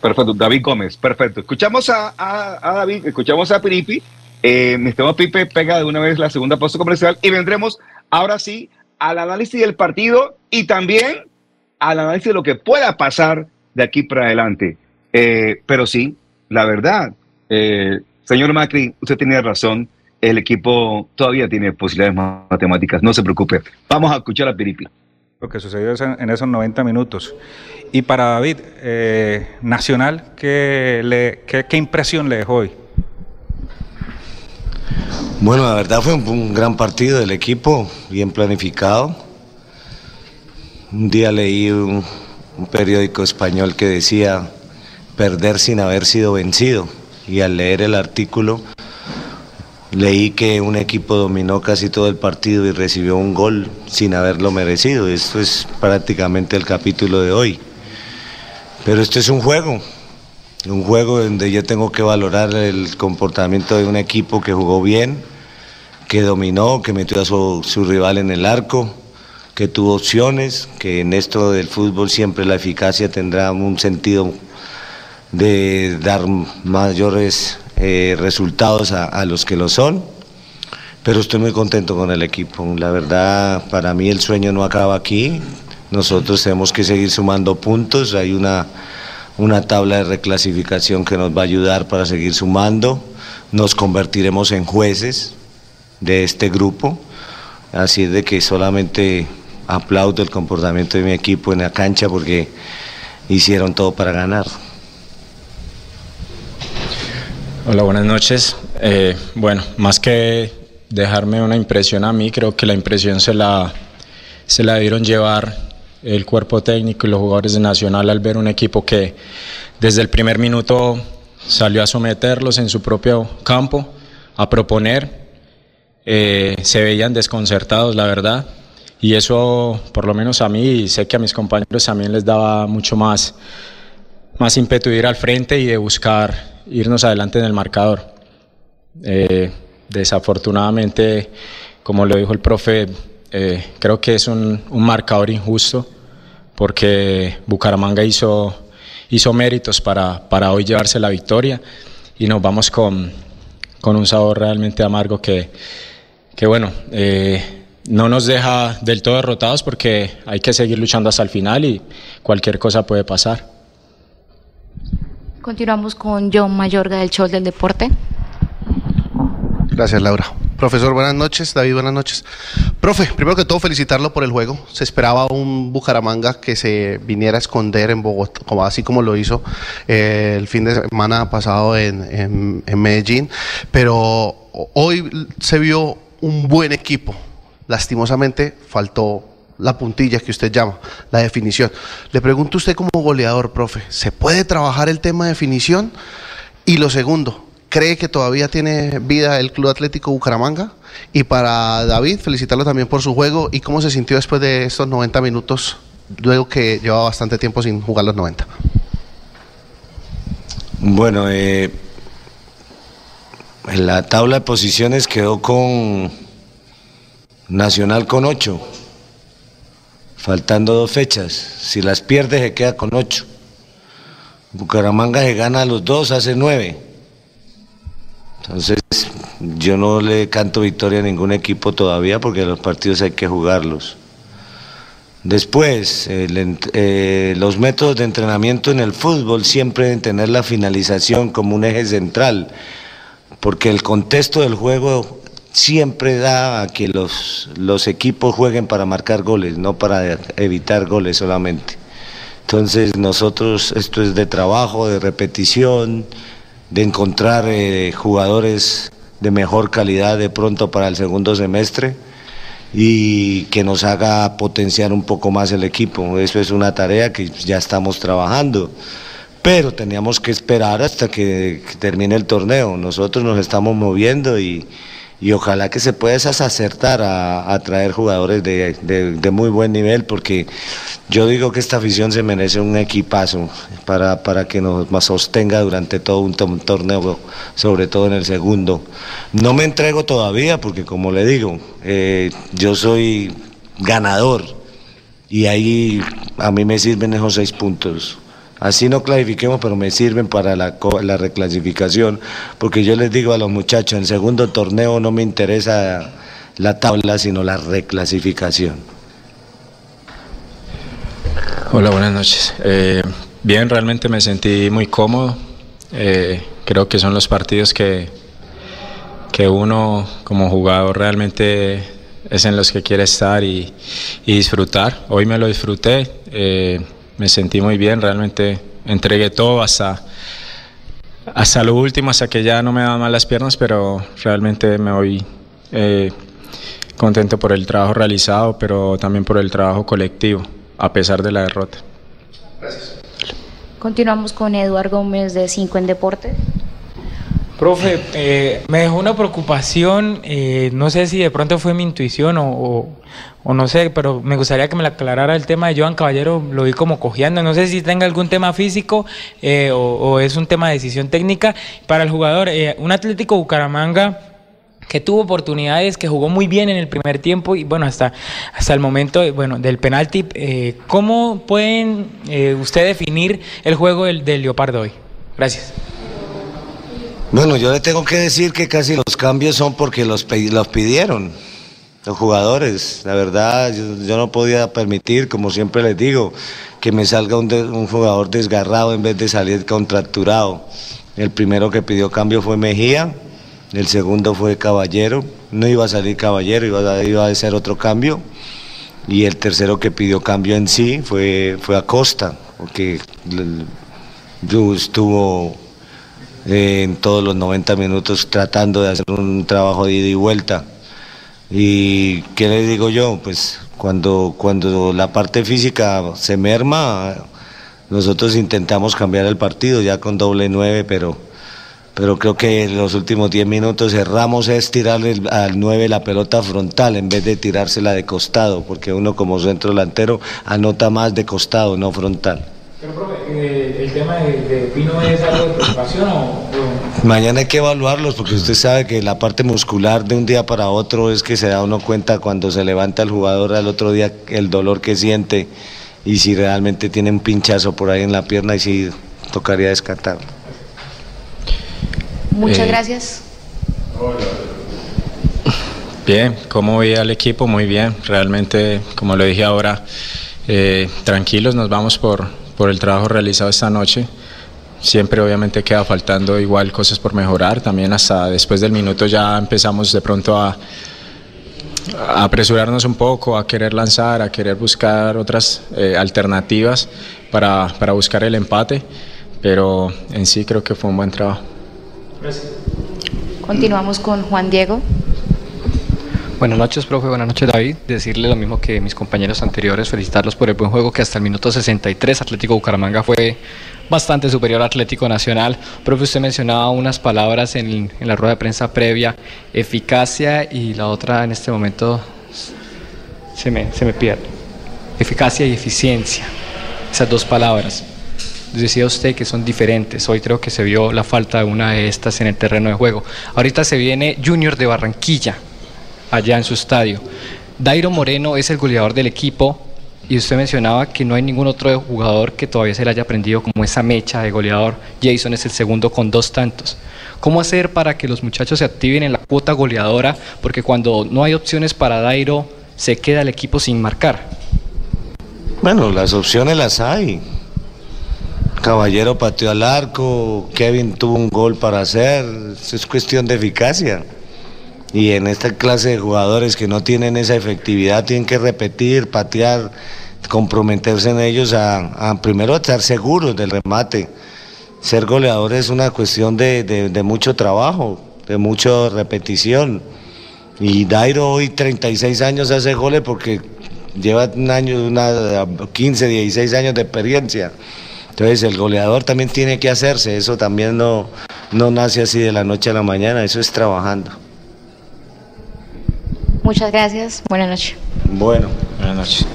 Perfecto, David Gómez, perfecto. Escuchamos a David, escuchamos a Piripi. Eh, mi estimado Pipe pega de una vez la segunda pausa comercial y vendremos ahora sí al análisis del partido y también al análisis de lo que pueda pasar de aquí para adelante. Eh, pero sí, la verdad, eh, señor Macri, usted tenía razón el equipo todavía tiene posibilidades matemáticas, no se preocupe. Vamos a escuchar a Piripi. Lo que sucedió en esos 90 minutos. Y para David, eh, Nacional, ¿qué, impresión le dejó hoy? Bueno, la verdad fue un, un, gran partido del equipo, bien planificado. Un día leí un, un, periódico español que decía perder sin haber sido vencido y al leer el artículo leí que un equipo dominó casi todo el partido y recibió un gol sin haberlo merecido. Esto es prácticamente el capítulo de hoy. Pero esto es un juego, un juego donde yo tengo que valorar el comportamiento de un equipo que jugó bien, que dominó, que metió a su, su, rival en el arco, que tuvo opciones, que en esto del fútbol siempre la eficacia tendrá un sentido de dar mayores eh, resultados a, a los que lo son. Pero estoy muy contento con el equipo. La verdad, para mí el sueño no acaba aquí. Nosotros tenemos que seguir sumando puntos. Hay una, una tabla de reclasificación que nos va a ayudar para seguir sumando. Nos convertiremos en jueces de este grupo. Así es de que solamente aplaudo el comportamiento de mi equipo en la cancha porque hicieron todo para ganar. Hola, buenas noches. Eh, bueno, más que dejarme una impresión a mí, creo que la impresión se la, se la dieron llevar el cuerpo técnico y los jugadores de Nacional al ver un equipo que desde el primer minuto salió a someterlos en su propio campo, a proponer. Eh, se veían desconcertados, la verdad, y eso, por lo menos a mí, y sé que a mis compañeros también les daba mucho más, más ímpetu de ir al frente y de buscar irnos adelante en el marcador. Eh, desafortunadamente, como lo dijo el profe, eh, creo que es un, un, marcador injusto porque Bucaramanga hizo, hizo méritos para, para hoy llevarse la victoria y nos vamos con, con un sabor realmente amargo que, que bueno, eh, no nos deja del todo derrotados porque hay que seguir luchando hasta el final y cualquier cosa puede pasar. Continuamos con John Mayorga del Show del Deporte. Gracias, Laura. Profesor, buenas noches. David, buenas noches. Profe, primero que todo, felicitarlo por el juego. Se esperaba un Bucaramanga que se viniera a esconder en Bogotá, así como lo hizo eh, el fin de semana pasado en, en, en Medellín. Pero hoy se vio un buen equipo. Lastimosamente faltó la puntilla que usted llama, la definición. Le pregunto a usted como goleador, profe, ¿se puede trabajar el tema de definición? Y lo segundo, ¿cree que todavía tiene vida el Club Atlético Bucaramanga? Y para David, felicitarlo también por su juego y cómo se sintió después de estos 90 minutos, luego que llevaba bastante tiempo sin jugar los 90. Bueno, eh, en la tabla de posiciones quedó con Nacional con 8 faltando dos fechas. Si las pierde se queda con ocho. Bucaramanga se gana a los dos, hace nueve. Entonces, yo no le canto victoria a ningún equipo todavía porque los partidos hay que jugarlos. Después, eh, los métodos de entrenamiento en el fútbol siempre deben tener la finalización como un eje central, porque el contexto del juego siempre da a que los, los equipos jueguen para marcar goles, no para evitar goles solamente. Entonces nosotros, esto es de trabajo, de repetición, de encontrar eh, jugadores de mejor calidad de pronto para el segundo semestre y que nos haga potenciar un poco más el equipo. Eso es una tarea que ya estamos trabajando. Pero teníamos que esperar hasta que termine el torneo. Nosotros nos estamos moviendo y, y ojalá que se pueda acertar a, a traer jugadores de, de, muy buen nivel, porque yo digo que esta afición se merece un equipazo para, para que nos sostenga durante todo un torneo, sobre todo en el segundo. No me entrego todavía, porque como le digo, eh, yo soy ganador y ahí a mí me sirven esos seis puntos. Así no clasifiquemos, pero me sirven para la, la, reclasificación, porque yo les digo a los muchachos, en segundo torneo no me interesa la tabla, sino la reclasificación. Hola, buenas noches. Eh, bien, realmente me sentí muy cómodo. Eh, creo que son los partidos que, que uno como jugador realmente es en los que quiere estar y, y disfrutar. Hoy me lo disfruté, eh, me sentí muy bien, realmente entregué todo hasta, hasta lo último, hasta que ya no me daban mal las piernas, pero realmente me voy eh, contento por el trabajo realizado, pero también por el trabajo colectivo, a pesar de la derrota. Continuamos con Eduardo Gómez de 5 en Deporte. Profe, eh, me dejó una preocupación, eh, no sé si de pronto fue mi intuición o, o- o no sé, pero me gustaría que me la aclarara el tema de Joan Caballero, lo vi como cojeando, no sé si tenga algún tema físico eh, o, es un tema de decisión técnica. Para el jugador, eh, un Atlético Bucaramanga que tuvo oportunidades, que jugó muy bien en el primer tiempo y bueno, hasta, hasta el momento eh, bueno, del penalti, eh, ¿cómo pueden eh, usted definir el juego del, del Leopardo hoy? Gracias. Bueno, yo le tengo que decir que casi los cambios son porque los, los pidieron los jugadores. La verdad, yo, no podía permitir, como siempre les digo, que me salga un, jugador desgarrado en vez de salir contracturado. El primero que pidió cambio fue Mejía, el segundo fue Caballero. No iba a salir Caballero, iba a, iba ser otro cambio. Y el tercero que pidió cambio en sí fue, fue Acosta, porque yo estuvo eh, en todos los 90 minutos tratando de hacer un trabajo de ida y vuelta. ¿Y qué le digo yo? Pues cuando, cuando la parte física se merma, nosotros intentamos cambiar el partido ya con doble nueve, pero, pero creo que en los últimos 10 minutos cerramos es tirarle al 9 la pelota frontal en vez de tirársela de costado, porque uno como centro delantero anota más de costado, no frontal. Pero, profe, eh, ¿el tema de Pino es algo de preocupación o...? Mañana hay que evaluarlos porque usted sabe que la parte muscular de un día para otro es que se da uno cuenta cuando se levanta el jugador al otro día el dolor que siente y si realmente tiene un pinchazo por ahí en la pierna y si tocaría descartar. Muchas Eh, gracias. Bien, ¿cómo veía al equipo? Muy bien, realmente, como lo dije ahora, eh, tranquilos, nos vamos por, por el trabajo realizado esta noche. Siempre obviamente queda faltando igual cosas por mejorar, también hasta después del minuto ya empezamos de pronto a, a apresurarnos un poco, a querer lanzar, a querer buscar otras eh, alternativas para, para buscar el empate, pero en sí creo que fue un buen trabajo. Continuamos con Juan Diego. Buenas noches, profe. Buenas noches, David. Decirle lo mismo que mis compañeros anteriores, felicitarlos por el buen juego que hasta el minuto 63 Atlético Bucaramanga fue bastante superior a Atlético Nacional. Profe, usted mencionaba unas palabras en, la rueda de prensa previa, eficacia y la otra en este momento se me, se me pierde. Eficacia y eficiencia. Esas dos palabras. Decía usted que son diferentes. Hoy creo que se vio la falta de una de estas en el terreno de juego. Ahorita se viene Junior de Barranquilla allá en su estadio. Dairo Moreno es el goleador del equipo y usted mencionaba que no hay ningún otro jugador que todavía se le haya aprendido como esa mecha de goleador. Jason es el segundo con dos tantos. ¿Cómo hacer para que los muchachos se activen en la cuota goleadora? Porque cuando no hay opciones para Dairo, se queda el equipo sin marcar. Bueno, las opciones las hay. Caballero pateó al arco, Kevin tuvo un gol para hacer, es cuestión de eficacia. Y en esta clase de jugadores que no tienen esa efectividad, tienen que repetir, patear, comprometerse en ellos a, primero estar seguros del remate. Ser goleador es una cuestión de, de- de mucho trabajo, de mucha repetición. Y Dairo hoy 36 años hace goles porque lleva un año, una, 15, 16 años de experiencia. Entonces el goleador también tiene que hacerse, eso también no, no nace así de la noche a la mañana, eso es trabajando. Muchas gracias. Buenas noches. Bueno. Buenas noches.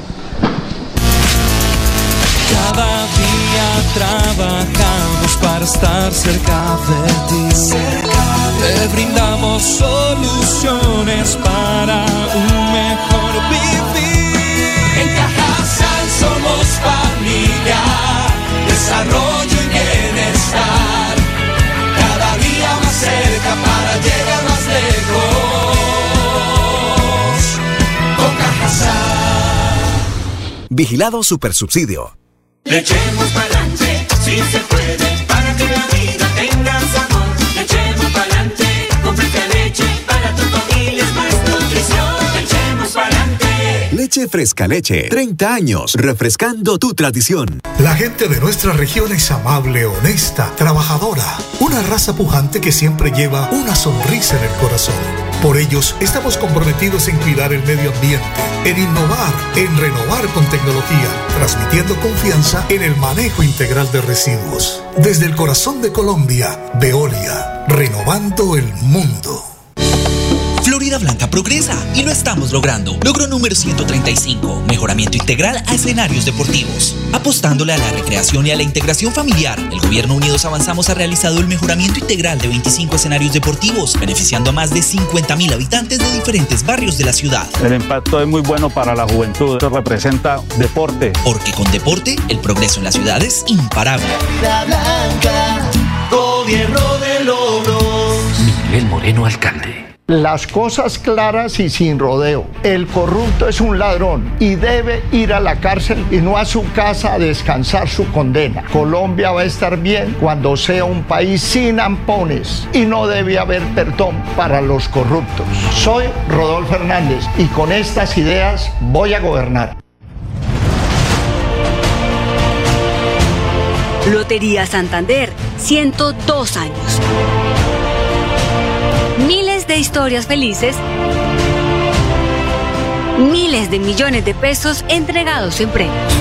Cada día trabajamos para estar cerca de ti. Te brindamos soluciones para un mejor vivir. En Cajasal somos familia, desarrollo y bienestar. Cada día más cerca para llegar más lejos. casa. Vigilado Supersubsidio. Le echemos pa'lante, si se puede, para que la vida tenga sabor. Le echemos pa'lante, con leche, para tu familia más nutrición. Le echemos pa'lante. Leche Fresca Leche, 30 años, refrescando tu tradición. La gente de nuestra región es amable, honesta, trabajadora. Una raza pujante que siempre lleva una sonrisa en el corazón. Por ellos estamos comprometidos en cuidar el medio ambiente, en innovar, en renovar con tecnología, transmitiendo confianza en el manejo integral de residuos. Desde el corazón de Colombia, Veolia, renovando el mundo. Florida Blanca progresa y lo estamos logrando. Logro número 135, mejoramiento integral a escenarios deportivos. Apostándole a la recreación y a la integración familiar, el Gobierno Unidos Avanzamos ha realizado el mejoramiento integral de 25 escenarios deportivos, beneficiando a más de 50 mil habitantes de diferentes barrios de la ciudad. El impacto es muy bueno para la juventud, esto representa deporte. Porque con deporte, el progreso en la ciudad es imparable. Florida Blanca, gobierno de logros. Miguel Moreno, alcalde. Las cosas claras y sin rodeo. El corrupto es un ladrón y debe ir a la cárcel y no a su casa a descansar su condena. Colombia va a estar bien cuando sea un país sin ampones y no debe haber perdón para los corruptos. Soy Rodolfo Hernández y con estas ideas voy a gobernar. Lotería Santander, 102 años. Miles de historias felices. Miles de millones de pesos entregados en premios.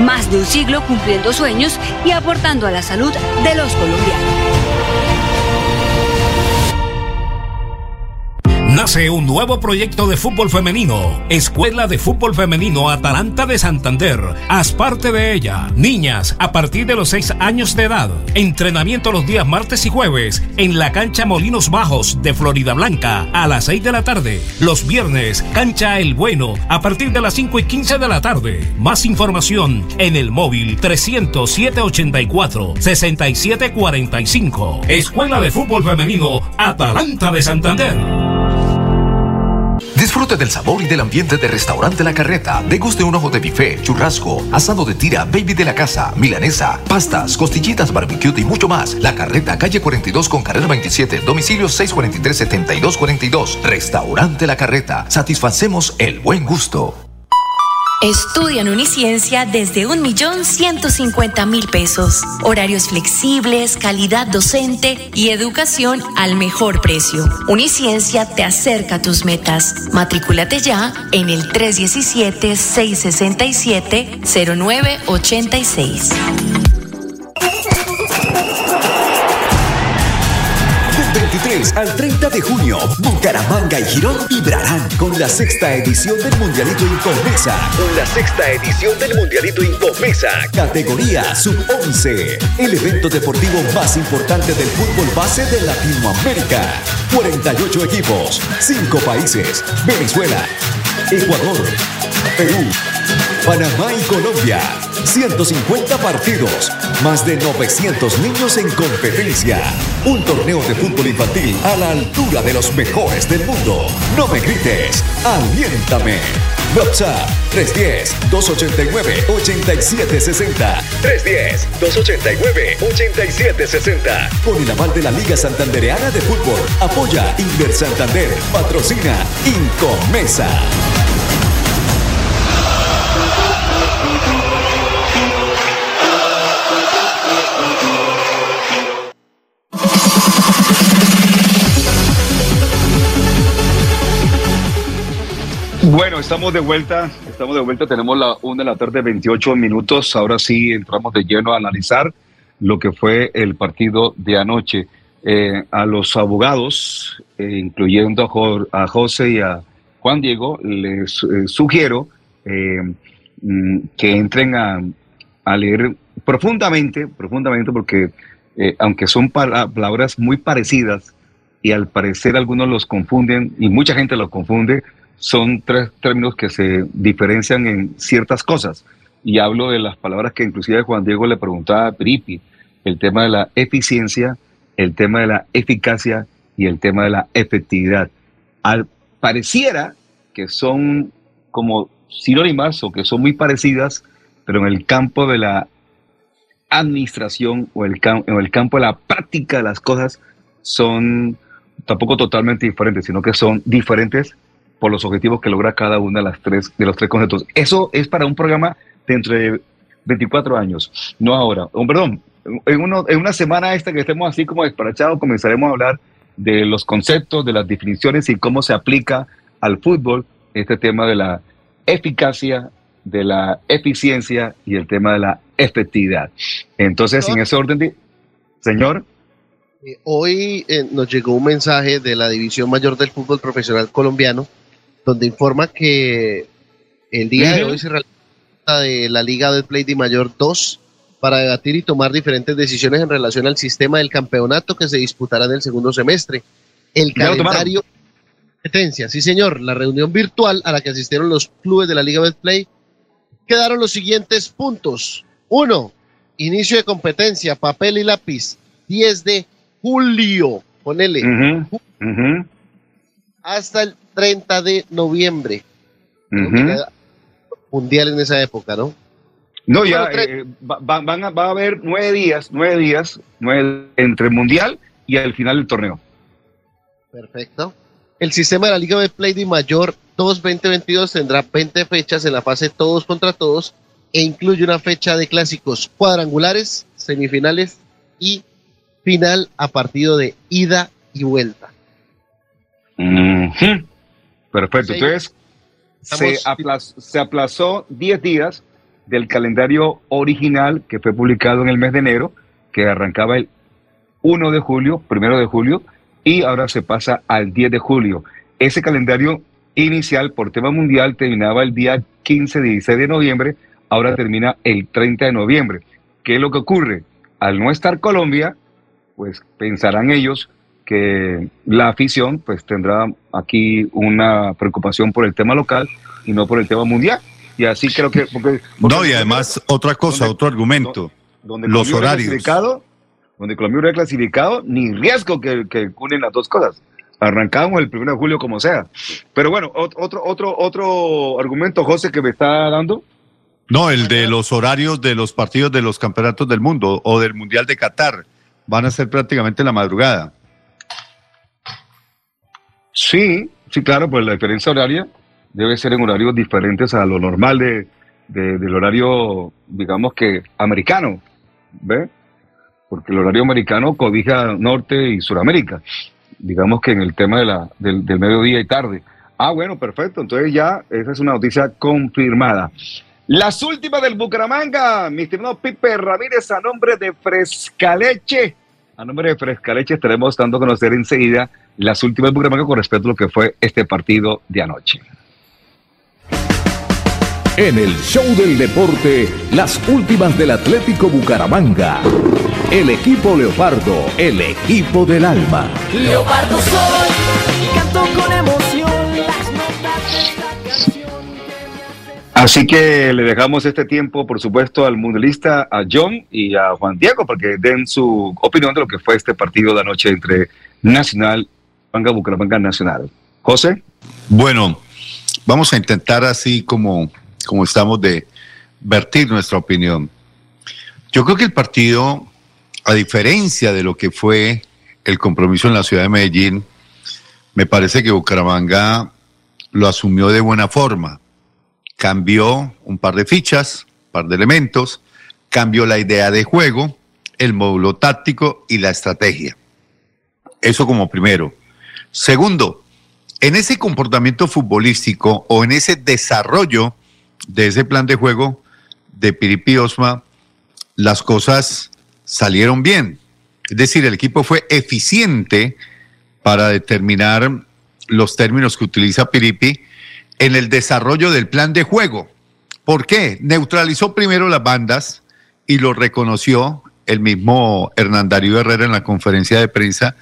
Más de un siglo cumpliendo sueños y aportando a la salud de los colombianos. Nace un nuevo proyecto de fútbol femenino, Escuela de Fútbol Femenino Atalanta de Santander. Haz parte de ella. Niñas a partir de los 6 años de edad. Entrenamiento los días martes y jueves en la cancha Molinos Bajos de Florida Blanca a las 6 de la tarde. Los viernes, cancha El Bueno a partir de las 5 y 15 de la tarde. Más información en el móvil 307 84 67 45. Escuela de Fútbol Femenino Atalanta de Santander. Disfrute del sabor y del ambiente de Restaurante La Carreta. Deguste un ojo de bife, churrasco, asado de tira, baby de la casa, milanesa, pastas, costillitas, barbecue y mucho más. La Carreta, calle 42 con carrera 27, domicilio 643-7242. Restaurante La Carreta. Satisfacemos el buen gusto. Estudia en Uniciencia desde 1.150.000 pesos. Horarios flexibles, calidad docente y educación al mejor precio. Uniciencia te acerca a tus metas. Matrículate ya en el 317-667-0986. 23 al 30 de junio, Bucaramanga y Girón vibrarán con la sexta edición del Mundialito Incomesa. Con la sexta edición del Mundialito Incomesa. Categoría Sub-11. El evento deportivo más importante del fútbol base de Latinoamérica. 48 equipos, 5 países. Venezuela, Ecuador, Perú, Panamá y Colombia. 150 partidos, más de 900 niños en competencia. Un torneo de fútbol infantil a la altura de los mejores del mundo. No me grites, aliéntame. WhatsApp 310-289-8760. 310-289-8760. Con el aval de la Liga Santandereana de Fútbol. Apoya Inver Santander. Patrocina Incomesa. Bueno, estamos de vuelta, estamos de vuelta, tenemos la una de la tarde, 28 minutos. Ahora sí entramos de lleno a analizar lo que fue el partido de anoche. Eh, a los abogados, eh, incluyendo a, a José y a Juan Diego, les eh, sugiero eh, mm, que entren a, a leer profundamente, profundamente, porque eh, aunque son pala- palabras muy parecidas y al parecer algunos los confunden y mucha gente los confunde, son tres términos que se diferencian en ciertas cosas. Y hablo de las palabras que inclusive Juan Diego le preguntaba a Pripi, el tema de la eficiencia, el tema de la eficacia y el tema de la efectividad. Al, pareciera que son como sinónimas o que son muy parecidas, pero en el campo de la administración o el, en el campo de la práctica de las cosas son tampoco totalmente diferentes, sino que son diferentes por los objetivos que logra cada una de las tres de los tres conceptos. Eso es para un programa dentro de 24 años, no ahora. Oh, perdón, en, uno, en una semana esta que estemos así como desparachados, comenzaremos a hablar de los conceptos, de las definiciones y cómo se aplica al fútbol este tema de la eficacia, de la eficiencia y el tema de la efectividad. Entonces, en ese orden, de, señor. Eh, hoy eh, nos llegó un mensaje de la División Mayor del Fútbol Profesional Colombiano, donde informa que el día de hoy se realiza de la Liga de Play de Mayor 2 para debatir y tomar diferentes decisiones en relación al sistema del campeonato que se disputará en el segundo semestre. El calendario competencia, sí señor, la reunión virtual a la que asistieron los clubes de la Liga Betplay quedaron los siguientes puntos. Uno, inicio de competencia, papel y lápiz, 10 de julio, ponele, hasta el 30 de noviembre. Mundial en esa época, ¿no? No, ya eh, va, van a, va a haber nueve días, nueve días, nueve entre el mundial y al final del torneo. Perfecto. El sistema de la Liga de Play de Mayor 2 2022 tendrá 20 fechas en la fase todos contra todos e incluye una fecha de clásicos cuadrangulares, semifinales y final a partido de ida y vuelta. Perfecto. Entonces, se aplazó, se aplazó 10 días del calendario original que fue publicado en el mes de enero, que arrancaba el 1 de julio, primero de julio, y ahora se pasa al 10 de julio. Ese calendario inicial por tema mundial terminaba el día 15-16 de noviembre, ahora termina el 30 de noviembre. ¿Qué es lo que ocurre? Al no estar Colombia, pues pensarán ellos que la afición pues tendrá aquí una preocupación por el tema local y no por el tema mundial. Y así creo que... no, y además otra cosa, otro argumento, donde los horarios. Donde Colombia hubiera clasificado, ni riesgo que, que unen las dos cosas. Arrancamos el 1 de julio como sea. Pero bueno, otro, otro, otro argumento, José, que me está dando. No, el de los horarios de los partidos de los campeonatos del mundo o del Mundial de Qatar. Van a ser prácticamente la madrugada. Sí, sí, claro, pues la diferencia horaria debe ser en horarios diferentes a lo normal de, del horario, digamos que americano, ¿ve? Porque el horario americano cobija Norte y Suramérica, digamos que en el tema de la, del, del mediodía y tarde. Ah, bueno, perfecto, entonces ya esa es una noticia confirmada. Las últimas del Bucaramanga, mi estimado Pipe Ramírez, a nombre de Frescaleche. A nombre de Frescaleche estaremos dando a conocer enseguida las últimas del Bucaramanga con respecto a lo que fue este partido de anoche. En el show del deporte, las últimas del Atlético Bucaramanga. El equipo Leopardo, el equipo del alma. Leopardo soy y canto con emoción las notas de esta canción. Así que le dejamos este tiempo, por supuesto, al mundialista, a John y a Juan Diego, porque den su opinión de lo que fue este partido de anoche entre Nacional, Bucaramanga, Nacional. José. Bueno, vamos a intentar así como como estamos de vertir nuestra opinión. Yo creo que el partido, a diferencia de lo que fue el compromiso en la ciudad de Medellín, me parece que Bucaramanga lo asumió de buena forma. Cambió un par de fichas, un par de elementos, cambió la idea de juego, el módulo táctico y la estrategia. Eso como primero. Segundo, en ese comportamiento futbolístico o en ese desarrollo de ese plan de juego de Piripi Osma, las cosas salieron bien. Es decir, el equipo fue eficiente para determinar los términos que utiliza Piripi en el desarrollo del plan de juego. ¿Por qué? Neutralizó primero las bandas y lo reconoció el mismo Hernán Darío Herrera en la conferencia de prensa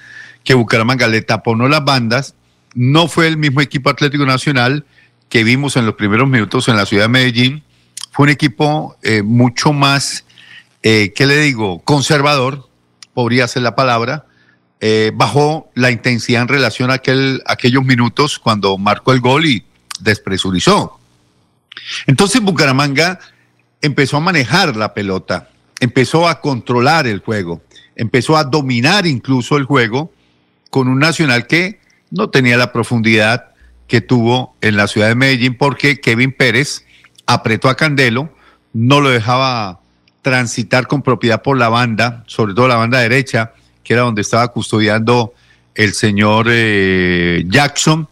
que Bucaramanga le taponó las bandas. No fue el mismo equipo Atlético Nacional que vimos en los primeros minutos en la ciudad de Medellín fue un equipo eh, mucho más, eh, ¿qué le digo?, conservador, podría ser la palabra, eh, bajó la intensidad en relación a aquel, aquellos minutos cuando marcó el gol y despresurizó. Entonces Bucaramanga empezó a manejar la pelota, empezó a controlar el juego, empezó a dominar incluso el juego con un Nacional que no tenía la profundidad que tuvo en la ciudad de Medellín porque Kevin Pérez apretó a Candelo, no lo dejaba transitar con propiedad por la banda, sobre todo la banda derecha, que era donde estaba custodiando el señor eh, Jackson,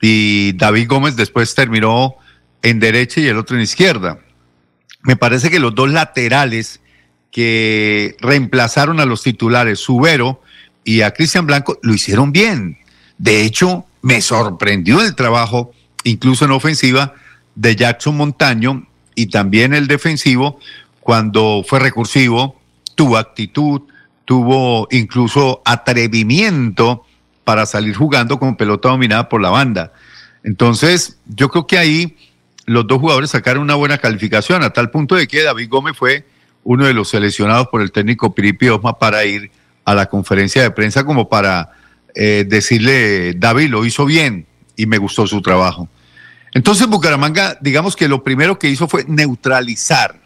y David Gómez después terminó en derecha y el otro en izquierda. Me parece que los dos laterales que reemplazaron a los titulares, Subero y a Cristian Blanco, lo hicieron bien. De hecho, me sorprendió el trabajo, incluso en ofensiva, de Jackson Montaño y también el defensivo, cuando fue recursivo, tuvo actitud, tuvo incluso atrevimiento para salir jugando con pelota dominada por la banda. Entonces, yo creo que ahí los dos jugadores sacaron una buena calificación, a tal punto de que David Gómez fue uno de los seleccionados por el técnico Piripi Osma para ir a la conferencia de prensa como para eh, decirle, David lo hizo bien y me gustó su trabajo. Entonces Bucaramanga, digamos que lo primero que hizo fue neutralizar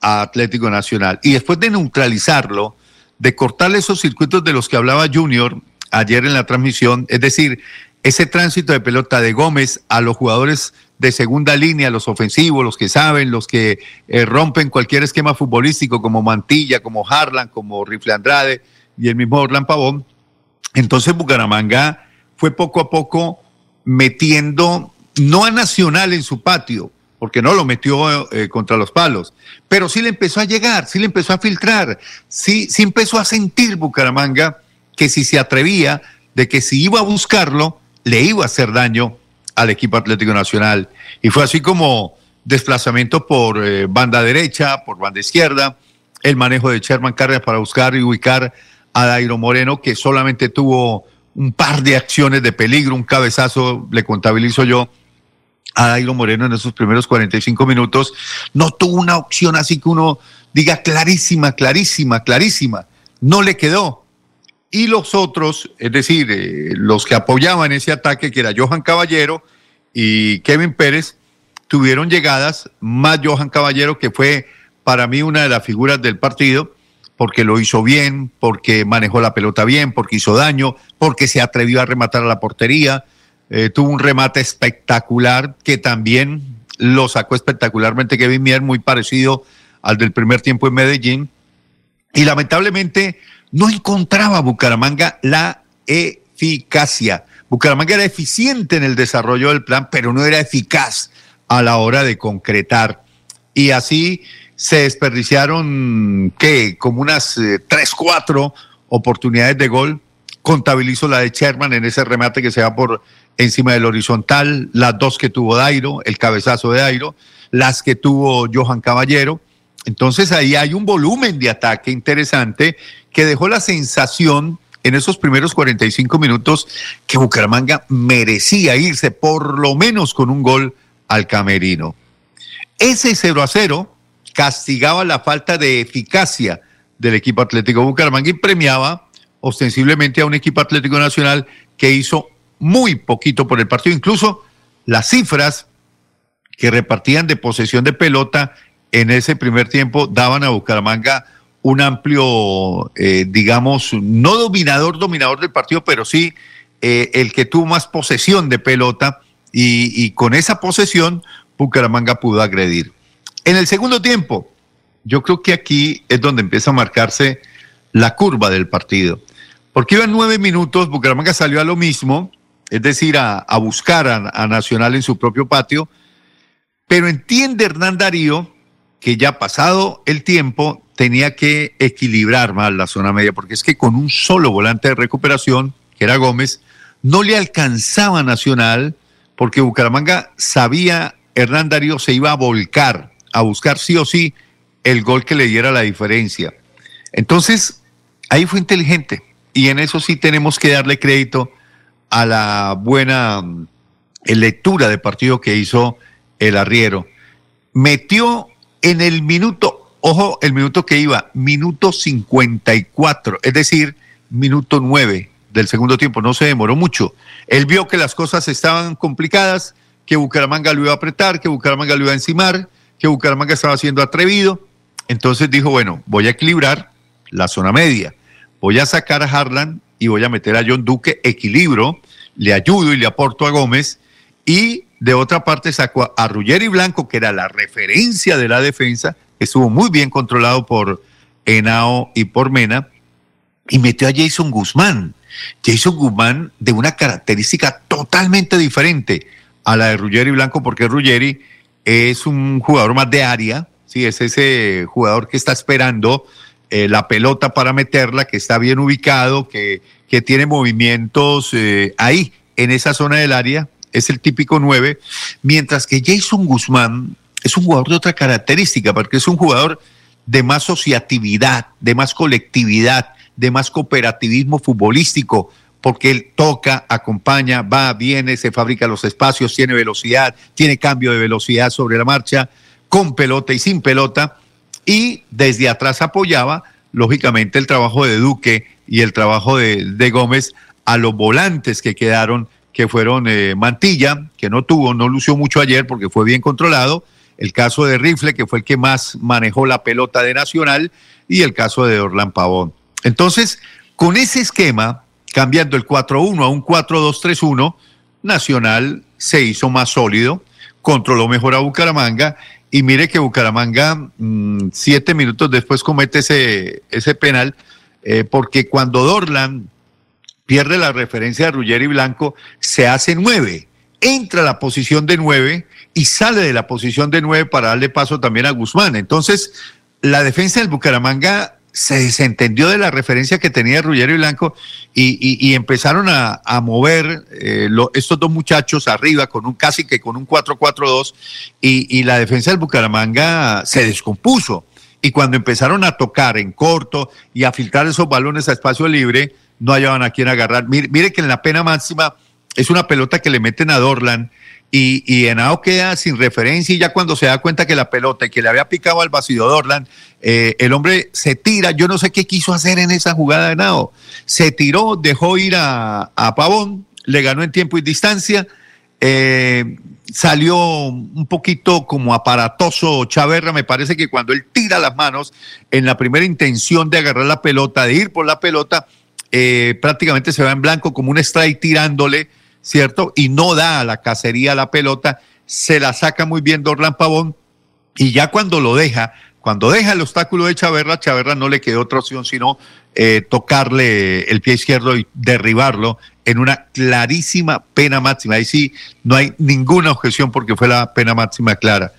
a Atlético Nacional y después de neutralizarlo, de cortarle esos circuitos de los que hablaba Junior ayer en la transmisión, es decir, ese tránsito de pelota de Gómez a los jugadores de segunda línea, los ofensivos, los que saben, los que eh, rompen cualquier esquema futbolístico como Mantilla, como Harlan, como Rifle Andrade y el mismo Orlan Pavón. Entonces Bucaramanga fue poco a poco metiendo, no a Nacional en su patio, porque no lo metió eh, contra los palos, pero sí le empezó a llegar, sí le empezó a filtrar, sí, sí empezó a sentir Bucaramanga que si se atrevía, de que si iba a buscarlo, le iba a hacer daño al equipo Atlético Nacional. Y fue así como desplazamiento por eh, banda derecha, por banda izquierda, el manejo de Sherman Cárdenas para buscar y ubicar a Dairo Moreno, que solamente tuvo un par de acciones de peligro, un cabezazo, le contabilizo yo a Dairo Moreno en esos primeros 45 minutos. No tuvo una opción así que uno diga clarísima, clarísima, clarísima. No le quedó y los otros, es decir, eh, los que apoyaban ese ataque, que era Johan Caballero y Kevin Pérez, tuvieron llegadas, más Johan Caballero, que fue para mí una de las figuras del partido, porque lo hizo bien, porque manejó la pelota bien, porque hizo daño, porque se atrevió a rematar a la portería, eh, tuvo un remate espectacular que también lo sacó espectacularmente Kevin Mier, muy parecido al del primer tiempo en Medellín. Y lamentablemente no encontraba Bucaramanga la eficacia. Bucaramanga era eficiente en el desarrollo del plan, pero no era eficaz a la hora de concretar. Y así se desperdiciaron, ¿qué? Como unas eh, tres, cuatro oportunidades de gol. Contabilizo la de Sherman en ese remate que se va por encima del horizontal, las dos que tuvo Dairo, el cabezazo de Dairo, las que tuvo Johan Caballero. Entonces ahí hay un volumen de ataque interesante que dejó la sensación en esos primeros 45 minutos que Bucaramanga merecía irse por lo menos con un gol al camerino. Ese 0 a 0 castigaba la falta de eficacia del equipo Atlético Bucaramanga y premiaba ostensiblemente a un equipo Atlético Nacional que hizo muy poquito por el partido. Incluso las cifras que repartían de posesión de pelota en ese primer tiempo daban a Bucaramanga un amplio, eh, digamos, no dominador, dominador del partido, pero sí eh, el que tuvo más posesión de pelota y, con esa posesión Bucaramanga pudo agredir. En el segundo tiempo, yo creo que aquí es donde empieza a marcarse la curva del partido. Porque iban nueve minutos, Bucaramanga salió a lo mismo, es decir, a, buscar a, Nacional en su propio patio, pero entiende Hernán Darío que ya pasado el tiempo tenía que equilibrar más la zona media, porque es que con un solo volante de recuperación, que era Gómez, no le alcanzaba Nacional, porque Bucaramanga sabía, Hernán Darío se iba a volcar, a buscar sí o sí el gol que le diera la diferencia. Entonces, ahí fue inteligente, y en eso sí tenemos que darle crédito a la buena mm, lectura de partido que hizo el arriero. Metió en el minuto Ojo, el minuto que iba, minuto 54, es decir, minuto 9 del segundo tiempo, no se demoró mucho. Él vio que las cosas estaban complicadas, que Bucaramanga lo iba a apretar, que Bucaramanga lo iba a encimar, que Bucaramanga estaba siendo atrevido. Entonces dijo, bueno, voy a equilibrar la zona media, voy a sacar a Harlan y voy a meter a John Duque, equilibro, le ayudo y le aporto a Gómez y de otra parte sacó a Ruggeri Blanco, que era la referencia de la defensa, que estuvo muy bien controlado por Henao y por Mena, y metió a Jason Guzmán. Jason Guzmán de una característica totalmente diferente a la de Ruggeri Blanco, porque Ruggeri es un jugador más de área, ¿sí? es ese jugador que está esperando eh, la pelota para meterla, que está bien ubicado, que, que tiene movimientos eh, ahí, en esa zona del área, es el típico 9, mientras que Jason Guzmán es un jugador de otra característica, porque es un jugador de más asociatividad, de más colectividad, de más cooperativismo futbolístico, porque él toca, acompaña, va, viene, se fabrica los espacios, tiene velocidad, tiene cambio de velocidad sobre la marcha, con pelota y sin pelota, y desde atrás apoyaba, lógicamente, el trabajo de Duque y el trabajo de, de Gómez a los volantes que quedaron, que fueron eh, Mantilla, que no tuvo, no lució mucho ayer porque fue bien controlado, el caso de Rifle, que fue el que más manejó la pelota de Nacional, y el caso de Orlán Pavón. Entonces, con ese esquema, cambiando el 4-1 a un 4-2-3-1, Nacional se hizo más sólido, controló mejor a Bucaramanga y mire que Bucaramanga mmm, siete minutos después comete ese, ese penal eh, porque cuando Dorlan pierde la referencia de Ruggeri Blanco se hace nueve, entra a la posición de nueve y sale de la posición de nueve para darle paso también a Guzmán. Entonces, la defensa del Bucaramanga se desentendió de la referencia que tenía Ruggero y Blanco y, empezaron a, mover eh, lo, estos dos muchachos arriba con un casi que con un 4-4-2 y, y la defensa del Bucaramanga se descompuso. Y cuando empezaron a tocar en corto y a filtrar esos balones a espacio libre, no hallaban a quién agarrar. Mire, mire que en la pena máxima es una pelota que le meten a Dorlan y, y Henao queda sin referencia y ya cuando se da cuenta que la pelota y que le había picado al vacío Dorlan, eh, el hombre se tira, yo no sé qué quiso hacer en esa jugada de Henao, se tiró, dejó ir a, a Pavón, le ganó en tiempo y distancia, eh, salió un poquito como aparatoso Chaverra, me parece que cuando él tira las manos en la primera intención de agarrar la pelota, de ir por la pelota, eh, prácticamente se va en blanco como un strike tirándole, ¿cierto? Y no da a la cacería la pelota, se la saca muy bien Dorlan Pavón y ya cuando lo deja, cuando deja el obstáculo de Chaverra, Chaverra no le quedó otra opción sino eh, tocarle el pie izquierdo y derribarlo en una clarísima pena máxima. Ahí sí no hay ninguna objeción porque fue la pena máxima clara.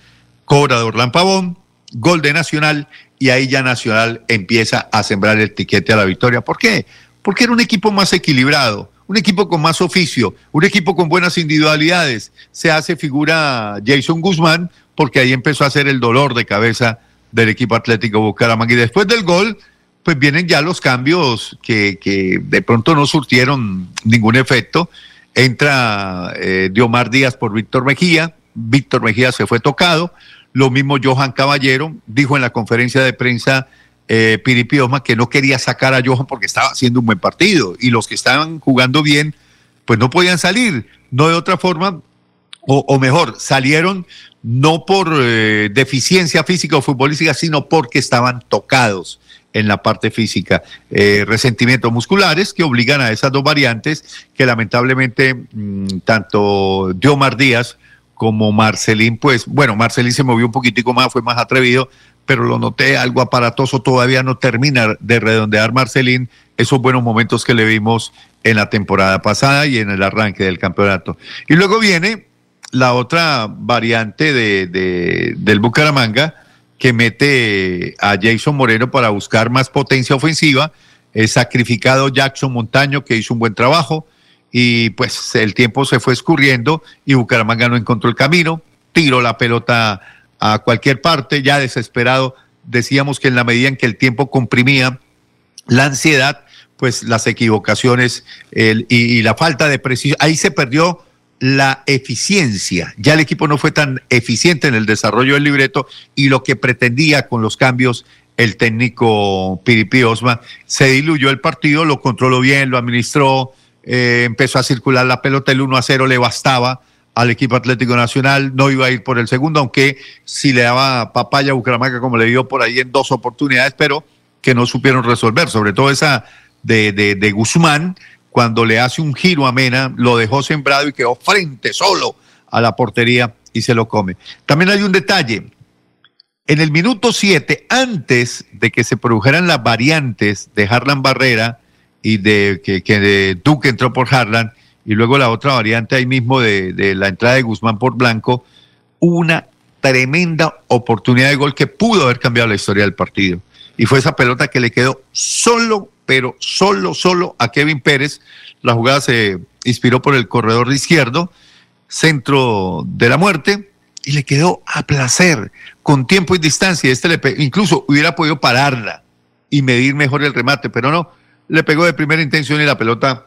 Cobra de Pavón, gol de Nacional y ahí ya Nacional empieza a sembrar el tiquete a la victoria. ¿Por qué? Porque era un equipo más equilibrado un equipo con más oficio, un equipo con buenas individualidades. Se hace figura Jason Guzmán porque ahí empezó a ser el dolor de cabeza del equipo Atlético Bucaramanga. Y después del gol, pues vienen ya los cambios que, que de pronto no surtieron ningún efecto. Entra eh, Diomar Díaz por Víctor Mejía, Víctor Mejía se fue tocado, lo mismo Johan Caballero dijo en la conferencia de prensa eh, Piripioma que no quería sacar a Johan porque estaba haciendo un buen partido y los que estaban jugando bien pues no podían salir, no de otra forma, o, mejor, salieron no por eh, deficiencia física o futbolística, sino porque estaban tocados en la parte física. Eh, resentimientos musculares que obligan a esas dos variantes que lamentablemente mmm, tanto Diomar Díaz como Marcelín, pues bueno, Marcelín se movió un poquitico más, fue más atrevido, pero lo noté algo aparatoso, todavía no termina de redondear Marcelín esos buenos momentos que le vimos en la temporada pasada y en el arranque del campeonato. Y luego viene la otra variante de, de, del Bucaramanga que mete a Jason Moreno para buscar más potencia ofensiva, es sacrificado Jackson Montaño que hizo un buen trabajo y pues el tiempo se fue escurriendo y Bucaramanga no encontró el camino, tiró la pelota a cualquier parte, ya desesperado. Decíamos que en la medida en que el tiempo comprimía la ansiedad, pues las equivocaciones y, la falta de precisión, ahí se perdió la eficiencia. Ya el equipo no fue tan eficiente en el desarrollo del libreto y lo que pretendía con los cambios el técnico Piripi Osma, se diluyó el partido, lo controló bien, lo administró, eh, empezó a circular la pelota, el 1 a 0 le bastaba al equipo Atlético Nacional, no iba a ir por el segundo, aunque si le daba papaya a Bucaramanga como le dio por ahí en dos oportunidades, pero que no supieron resolver, sobre todo esa de, de, Guzmán, cuando le hace un giro a Mena, lo dejó sembrado y quedó frente solo a la portería y se lo come. También hay un detalle. En el minuto 7, antes de que se produjeran las variantes de Harlan Barrera y de que, Duque entró por Harlan, y luego la otra variante ahí mismo de, de la entrada de Guzmán por Blanco, una tremenda oportunidad de gol que pudo haber cambiado la historia del partido. Y fue esa pelota que le quedó solo, pero solo, solo a Kevin Pérez. La jugada se inspiró por el corredor izquierdo, centro de la muerte, y le quedó a placer, con tiempo y distancia. Este le incluso hubiera podido pararla y medir mejor el remate, pero no, le pegó de primera intención y la pelota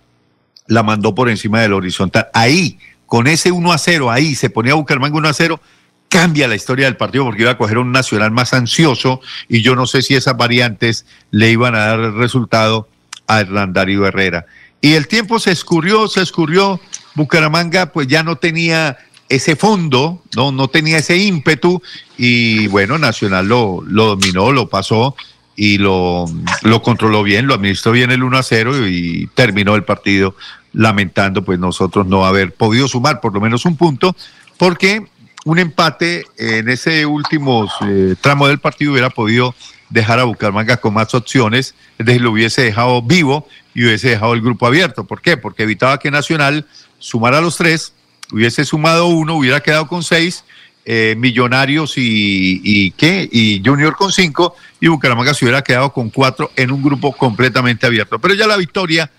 la mandó por encima del horizontal. Ahí, con ese 1 a 0, ahí se ponía Bucaramanga 1 a 0, cambia la historia del partido porque iba a coger un nacional más ansioso y yo no sé si esas variantes le iban a dar el resultado a Hernán Darío Herrera. Y el tiempo se escurrió, se escurrió. Bucaramanga pues ya no tenía ese fondo, no, no tenía ese ímpetu y bueno, Nacional lo, lo dominó, lo pasó y lo, lo controló bien, lo administró bien el 1 a 0 y terminó el partido lamentando pues nosotros no haber podido sumar por lo menos un punto porque un empate en ese último eh, tramo del partido hubiera podido dejar a Bucaramanga con más opciones, es decir, lo hubiese dejado vivo y hubiese dejado el grupo abierto. ¿Por qué? Porque evitaba que Nacional sumara los tres, hubiese sumado uno, hubiera quedado con seis, eh, Millonarios y, y qué, y Junior con cinco, y Bucaramanga se hubiera quedado con cuatro en un grupo completamente abierto. Pero ya la victoria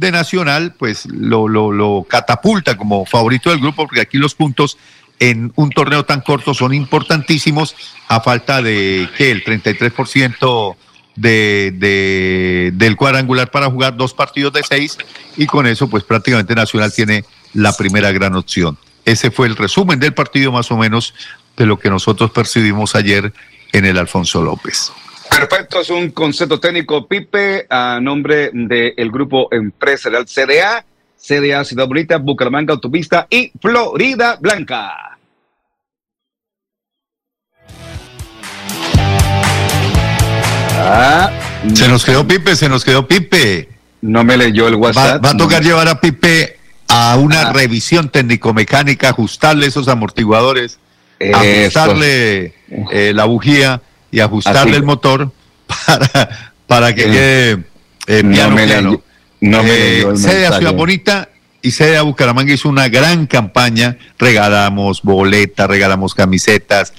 de Nacional, pues lo, lo, lo catapulta como favorito del grupo, porque aquí los puntos en un torneo tan corto son importantísimos a falta de que el 33% de, de, del cuadrangular para jugar dos partidos de seis y con eso pues prácticamente Nacional tiene la primera gran opción. Ese fue el resumen del partido más o menos de lo que nosotros percibimos ayer en el Alfonso López. Perfecto, es un concepto técnico, Pipe, a nombre del grupo empresarial CDA, CDA Ciudad Bonita, Bucaramanga Autopista y Florida Blanca. Ah, se nos quedó Pipe, se nos quedó Pipe. No me leyó el WhatsApp. va a tocar llevar a Pipe a una revisión técnico-mecánica, ajustarle esos amortiguadores, Eso. ajustarle eh, la bujía y ajustarle Así. el motor para, para que Eh, quede eh, no piano, me piano. no Eh, sede a. Ciudad Bonita y sede a Bucaramanga hizo una gran campaña. Regalamos boletas, regalamos camisetas.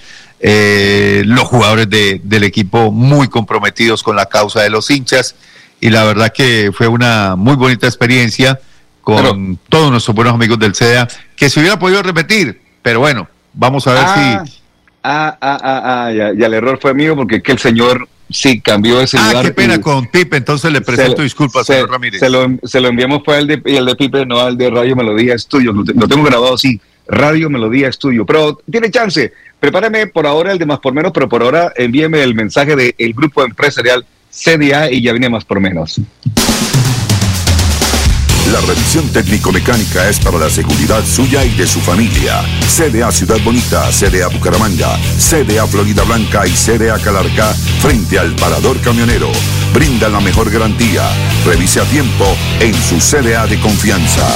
eh, los jugadores de- del equipo muy comprometidos con la causa de los hinchas. Y la verdad que fue una muy bonita experiencia con todos nuestros buenos amigos del CEA, que se hubiera podido repetir. Pero bueno, vamos a ver Ah, si. Ah, ah, ah, ah, ya, ya el error fue mío porque que el señor sí cambió ese Ah, lugar. qué pena con Pipe, entonces le presento se- disculpas, se- señor Ramírez. Se lo, se lo enviamos fue al de, y el de Pipe, no al de Radio Melodía Estudio. Lo, lo tengo grabado así, Radio Melodía Estudio. Pero tiene chance. Prepárame por ahora el de más por menos, pero por ahora envíeme el mensaje del grupo empresarial CDA y ya viene más por menos. La revisión técnico-mecánica es para la seguridad suya y de su familia. CDA Ciudad Bonita, CDA Bucaramanga, CDA Florida Blanca y CDA Calarca frente al parador camionero. Brinda la mejor garantía. Revise a tiempo en su CDA de confianza.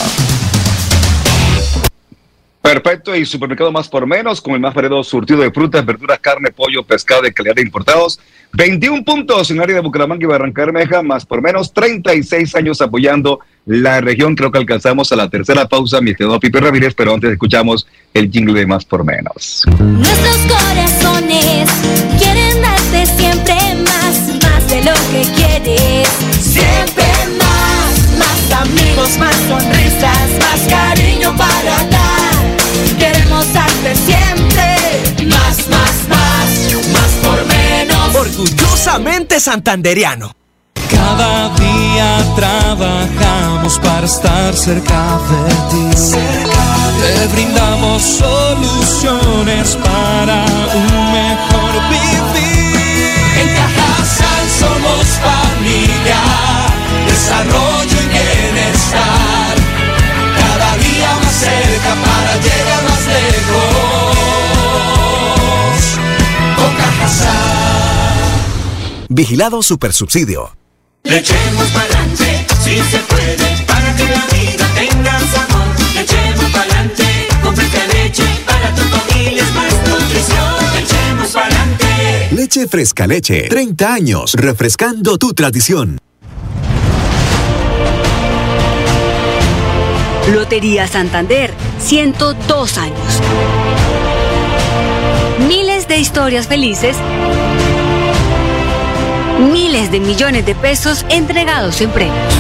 Perfecto, y supermercado más por menos, con el más variado surtido de frutas, verduras, carne, pollo, pescado de calidad de importados. 21 puntos en área de Bucaramanga y Barranca Bermeja, más por menos 36 años apoyando la región. Creo que alcanzamos a la tercera pausa, mi estimado Pipe Ramírez, pero antes escuchamos el jingle de más por menos. Nuestros corazones quieren darte siempre más, más de lo que quieres. Siempre más, más amigos, más sonrisas, más cariño para dar. Más, más, más, más por menos. Orgullosamente santanderiano. Cada día trabajamos para estar cerca de ti. Te brindamos soluciones para un mejor vivir. En Cajasal somos familia, desarrollo y bienestar. Cada día más cerca para llegar más lejos. casa. Vigilado Supersubsidio. Lechemos para adelante si se puede, para que la vida tenga sabor. Lechemos pa'lante, con fresca leche, para tu familia es más nutrición. Lechemos adelante. Leche Fresca Leche, 30 años, refrescando tu tradición. Lotería Santander, 102 años de historias felices. Miles de millones de pesos entregados en premios.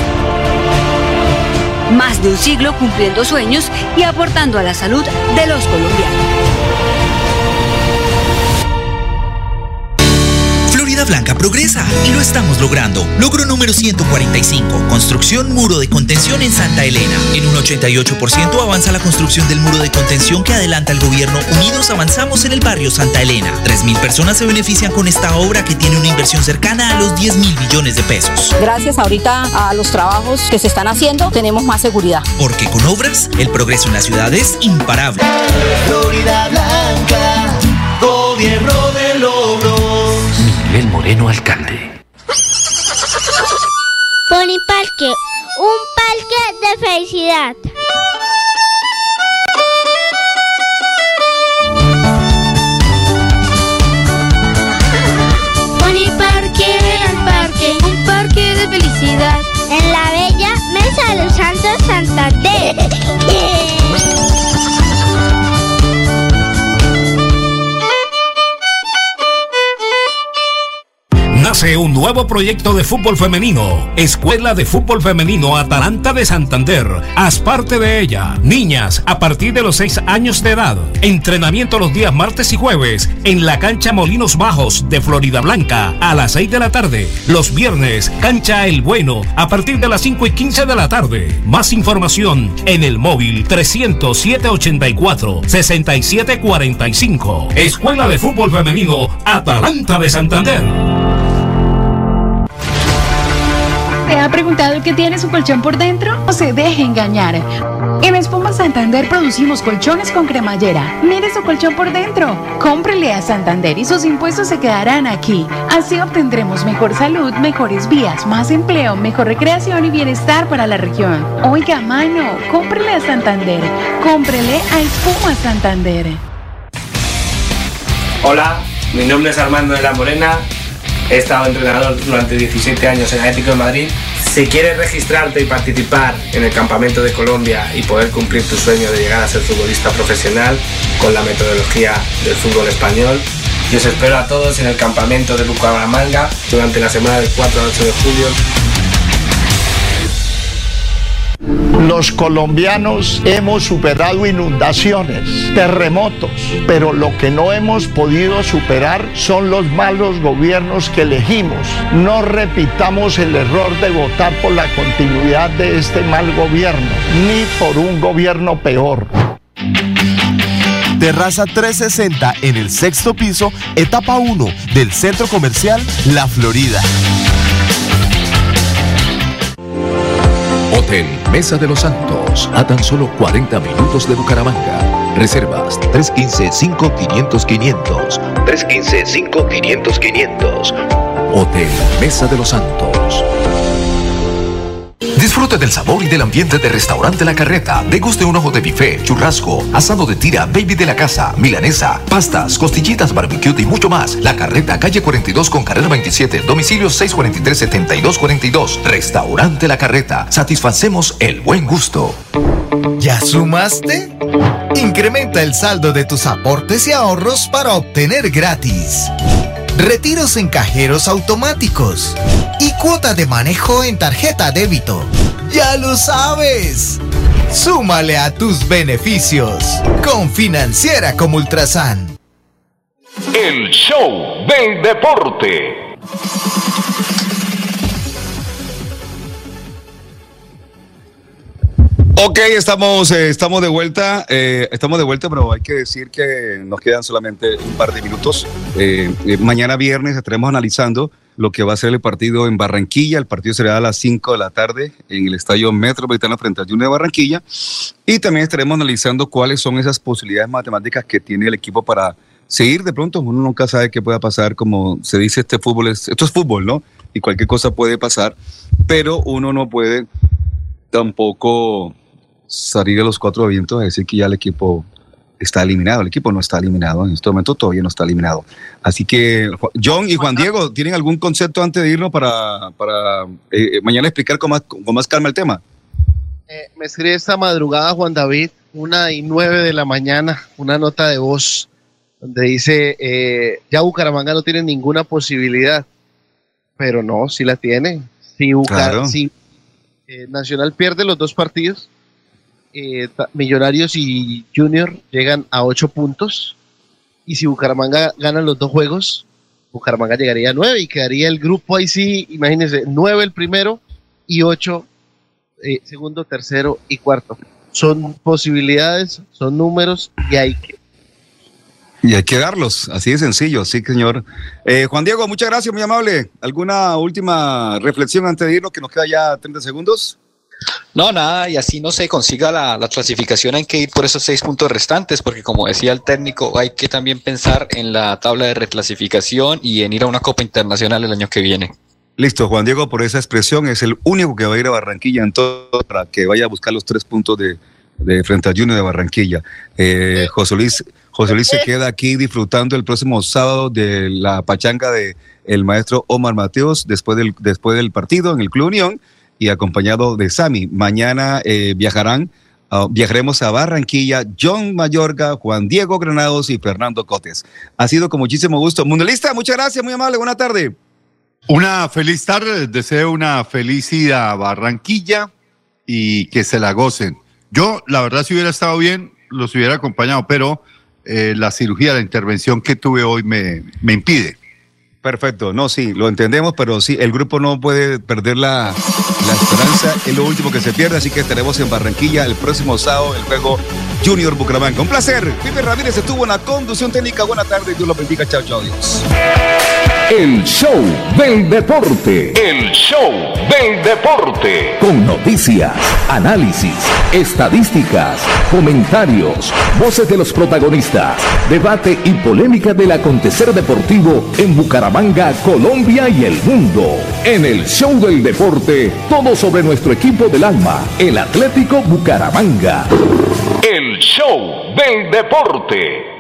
Más de un siglo cumpliendo sueños y aportando a la salud de los colombianos. Florida Blanca progresa y lo estamos logrando. Logro número 145. Construcción muro de contención en Santa Elena. En un 88% avanza la construcción del muro de contención que adelanta el gobierno. Unidos avanzamos en el barrio Santa Elena. 3.000 personas se benefician con esta obra que tiene una inversión cercana a los 10 mil millones de pesos. Gracias ahorita a los trabajos que se están haciendo, tenemos más seguridad. Porque con obras, el progreso en la ciudad es imparable. Florida Blanca, gobierno de logros. Miguel Moreno, alcalde. Pony Parque, un parque de felicidad. Pony Parque, el parque, un parque de felicidad. En la bella Mesa de los Santos Santander. Un nuevo proyecto de fútbol femenino, Escuela de Fútbol Femenino Atalanta de Santander. Haz parte de ella, niñas a partir de los 6 años de edad. Entrenamiento los días martes y jueves en la cancha Molinos Bajos de Florida Blanca a las 6 de la tarde. Los viernes, cancha El Bueno a partir de las 5 y 15 de la tarde. Más información en el móvil 307 84 67 45. Escuela de Fútbol Femenino Atalanta de Santander. ¿Te ha preguntado qué tiene su colchón por dentro? No se deje engañar. En Espuma Santander producimos colchones con cremallera. Mire su colchón por dentro. Cómprele a Santander y sus impuestos se quedarán aquí. Así obtendremos mejor salud, mejores vías, más empleo, mejor recreación y bienestar para la región. Oiga, mano, cómprele a Santander. Cómprele a Espuma Santander. Hola, mi nombre es Armando de la Morena. He estado entrenador durante 17 años en Atlético de Madrid. Si quieres registrarte y participar en el campamento de Colombia y poder cumplir tu sueño de llegar a ser futbolista profesional con la metodología del fútbol español, yo os espero a todos en el campamento de Bucaramanga durante la semana del 4 al 8 de julio. Los colombianos hemos superado inundaciones, terremotos, pero lo que no hemos podido superar son los malos gobiernos que elegimos. No repitamos el error de votar por la continuidad de este mal gobierno, ni por un gobierno peor. Terraza 360 en el sexto piso, etapa 1 del centro comercial La Florida. Hotel Mesa de los Santos, a tan solo 40 minutos de Bucaramanga. Reservas 315-5500-500. 315-5500-500. Hotel Mesa de los Santos. Disfrute del sabor y del ambiente de Restaurante La Carreta. Deguste un ojo de bife, churrasco, asado de tira, baby de la casa, milanesa, pastas, costillitas, barbecue y mucho más. La Carreta, calle 42 con carrera 27, domicilio 643-7242. Restaurante La Carreta. Satisfacemos el buen gusto. ¿Ya sumaste? Incrementa el saldo de tus aportes y ahorros para obtener gratis. Retiros en cajeros automáticos y cuota de manejo en tarjeta débito. ¡Ya lo sabes! Súmale a tus beneficios con Financiera como Ultrasan. El show del deporte. Ok, estamos, eh, estamos de vuelta, eh, estamos de vuelta, pero hay que decir que nos quedan solamente un par de minutos. Eh, mañana viernes estaremos analizando lo que va a ser el partido en Barranquilla. El partido será a las 5 de la tarde en el Estadio Metropolitano frente al Junior de Barranquilla. Y también estaremos analizando cuáles son esas posibilidades matemáticas que tiene el equipo para seguir. De pronto uno nunca sabe qué pueda pasar, como se dice, este fútbol es, esto es fútbol, ¿no? Y cualquier cosa puede pasar, pero uno no puede tampoco salir a los cuatro vientos a decir que ya el equipo está eliminado, el equipo no está eliminado, en este momento todavía no está eliminado. Así que, John y Juan Diego, ¿tienen algún concepto antes de irnos para, para eh, mañana explicar con más, con más calma el tema? Eh, me escribe esta madrugada Juan David, una y nueve de la mañana, una nota de voz donde dice, eh, ya Bucaramanga no tiene ninguna posibilidad, pero no, sí la tiene. Si, Bucar si eh, Nacional pierde los dos partidos, eh, Millonarios y Junior llegan a ocho puntos, y si Bucaramanga gana los dos juegos, Bucaramanga llegaría a nueve y quedaría el grupo ahí sí, imagínense, nueve el primero y ocho eh, segundo, tercero y cuarto. Son posibilidades, son números y hay que y hay que darlos, así de sencillo, sí, señor. Eh, Juan Diego, muchas gracias, muy amable. ¿Alguna última reflexión antes de irnos, que nos queda ya 30 segundos? No, nada, y así no se consiga la, la, clasificación, hay que ir por esos seis puntos restantes, porque como decía el técnico, hay que también pensar en la tabla de reclasificación y en ir a una Copa Internacional el año que viene. Listo, Juan Diego, por esa expresión, es el único que va a ir a Barranquilla en todo para que vaya a buscar los tres puntos de, de frente a Junior de Barranquilla. Eh, José Luis, José Luis se queda aquí disfrutando el próximo sábado de la pachanga de el maestro Omar Mateos después del, después del partido en el Club Unión y acompañado de Sami. Mañana eh, viajarán, uh, viajaremos a Barranquilla, John Mayorga, Juan Diego Granados y Fernando Cotes. Ha sido con muchísimo gusto. Mundialista, muchas gracias, muy amable, buena tarde. Una feliz tarde, deseo una feliz ida a Barranquilla y que se la gocen. Yo, la verdad, si hubiera estado bien, los hubiera acompañado, pero eh, la cirugía, la intervención que tuve hoy me, me impide. Perfecto, no, sí, lo entendemos, pero sí, el grupo no puede perder la, la, esperanza, es lo último que se pierde, así que estaremos en Barranquilla el próximo sábado, el juego Junior Bucaramanga. Un placer, Pipe Ramírez estuvo en la conducción técnica, buena tarde, Dios lo bendiga, chao, chao, Dios. El show del deporte. El show del deporte. Con noticias, análisis, estadísticas, comentarios, voces de los protagonistas, debate y polémica del acontecer deportivo en Bucaramanga, Colombia y el mundo. En el show del deporte, todo sobre nuestro equipo del alma, el Atlético Bucaramanga. El show del deporte.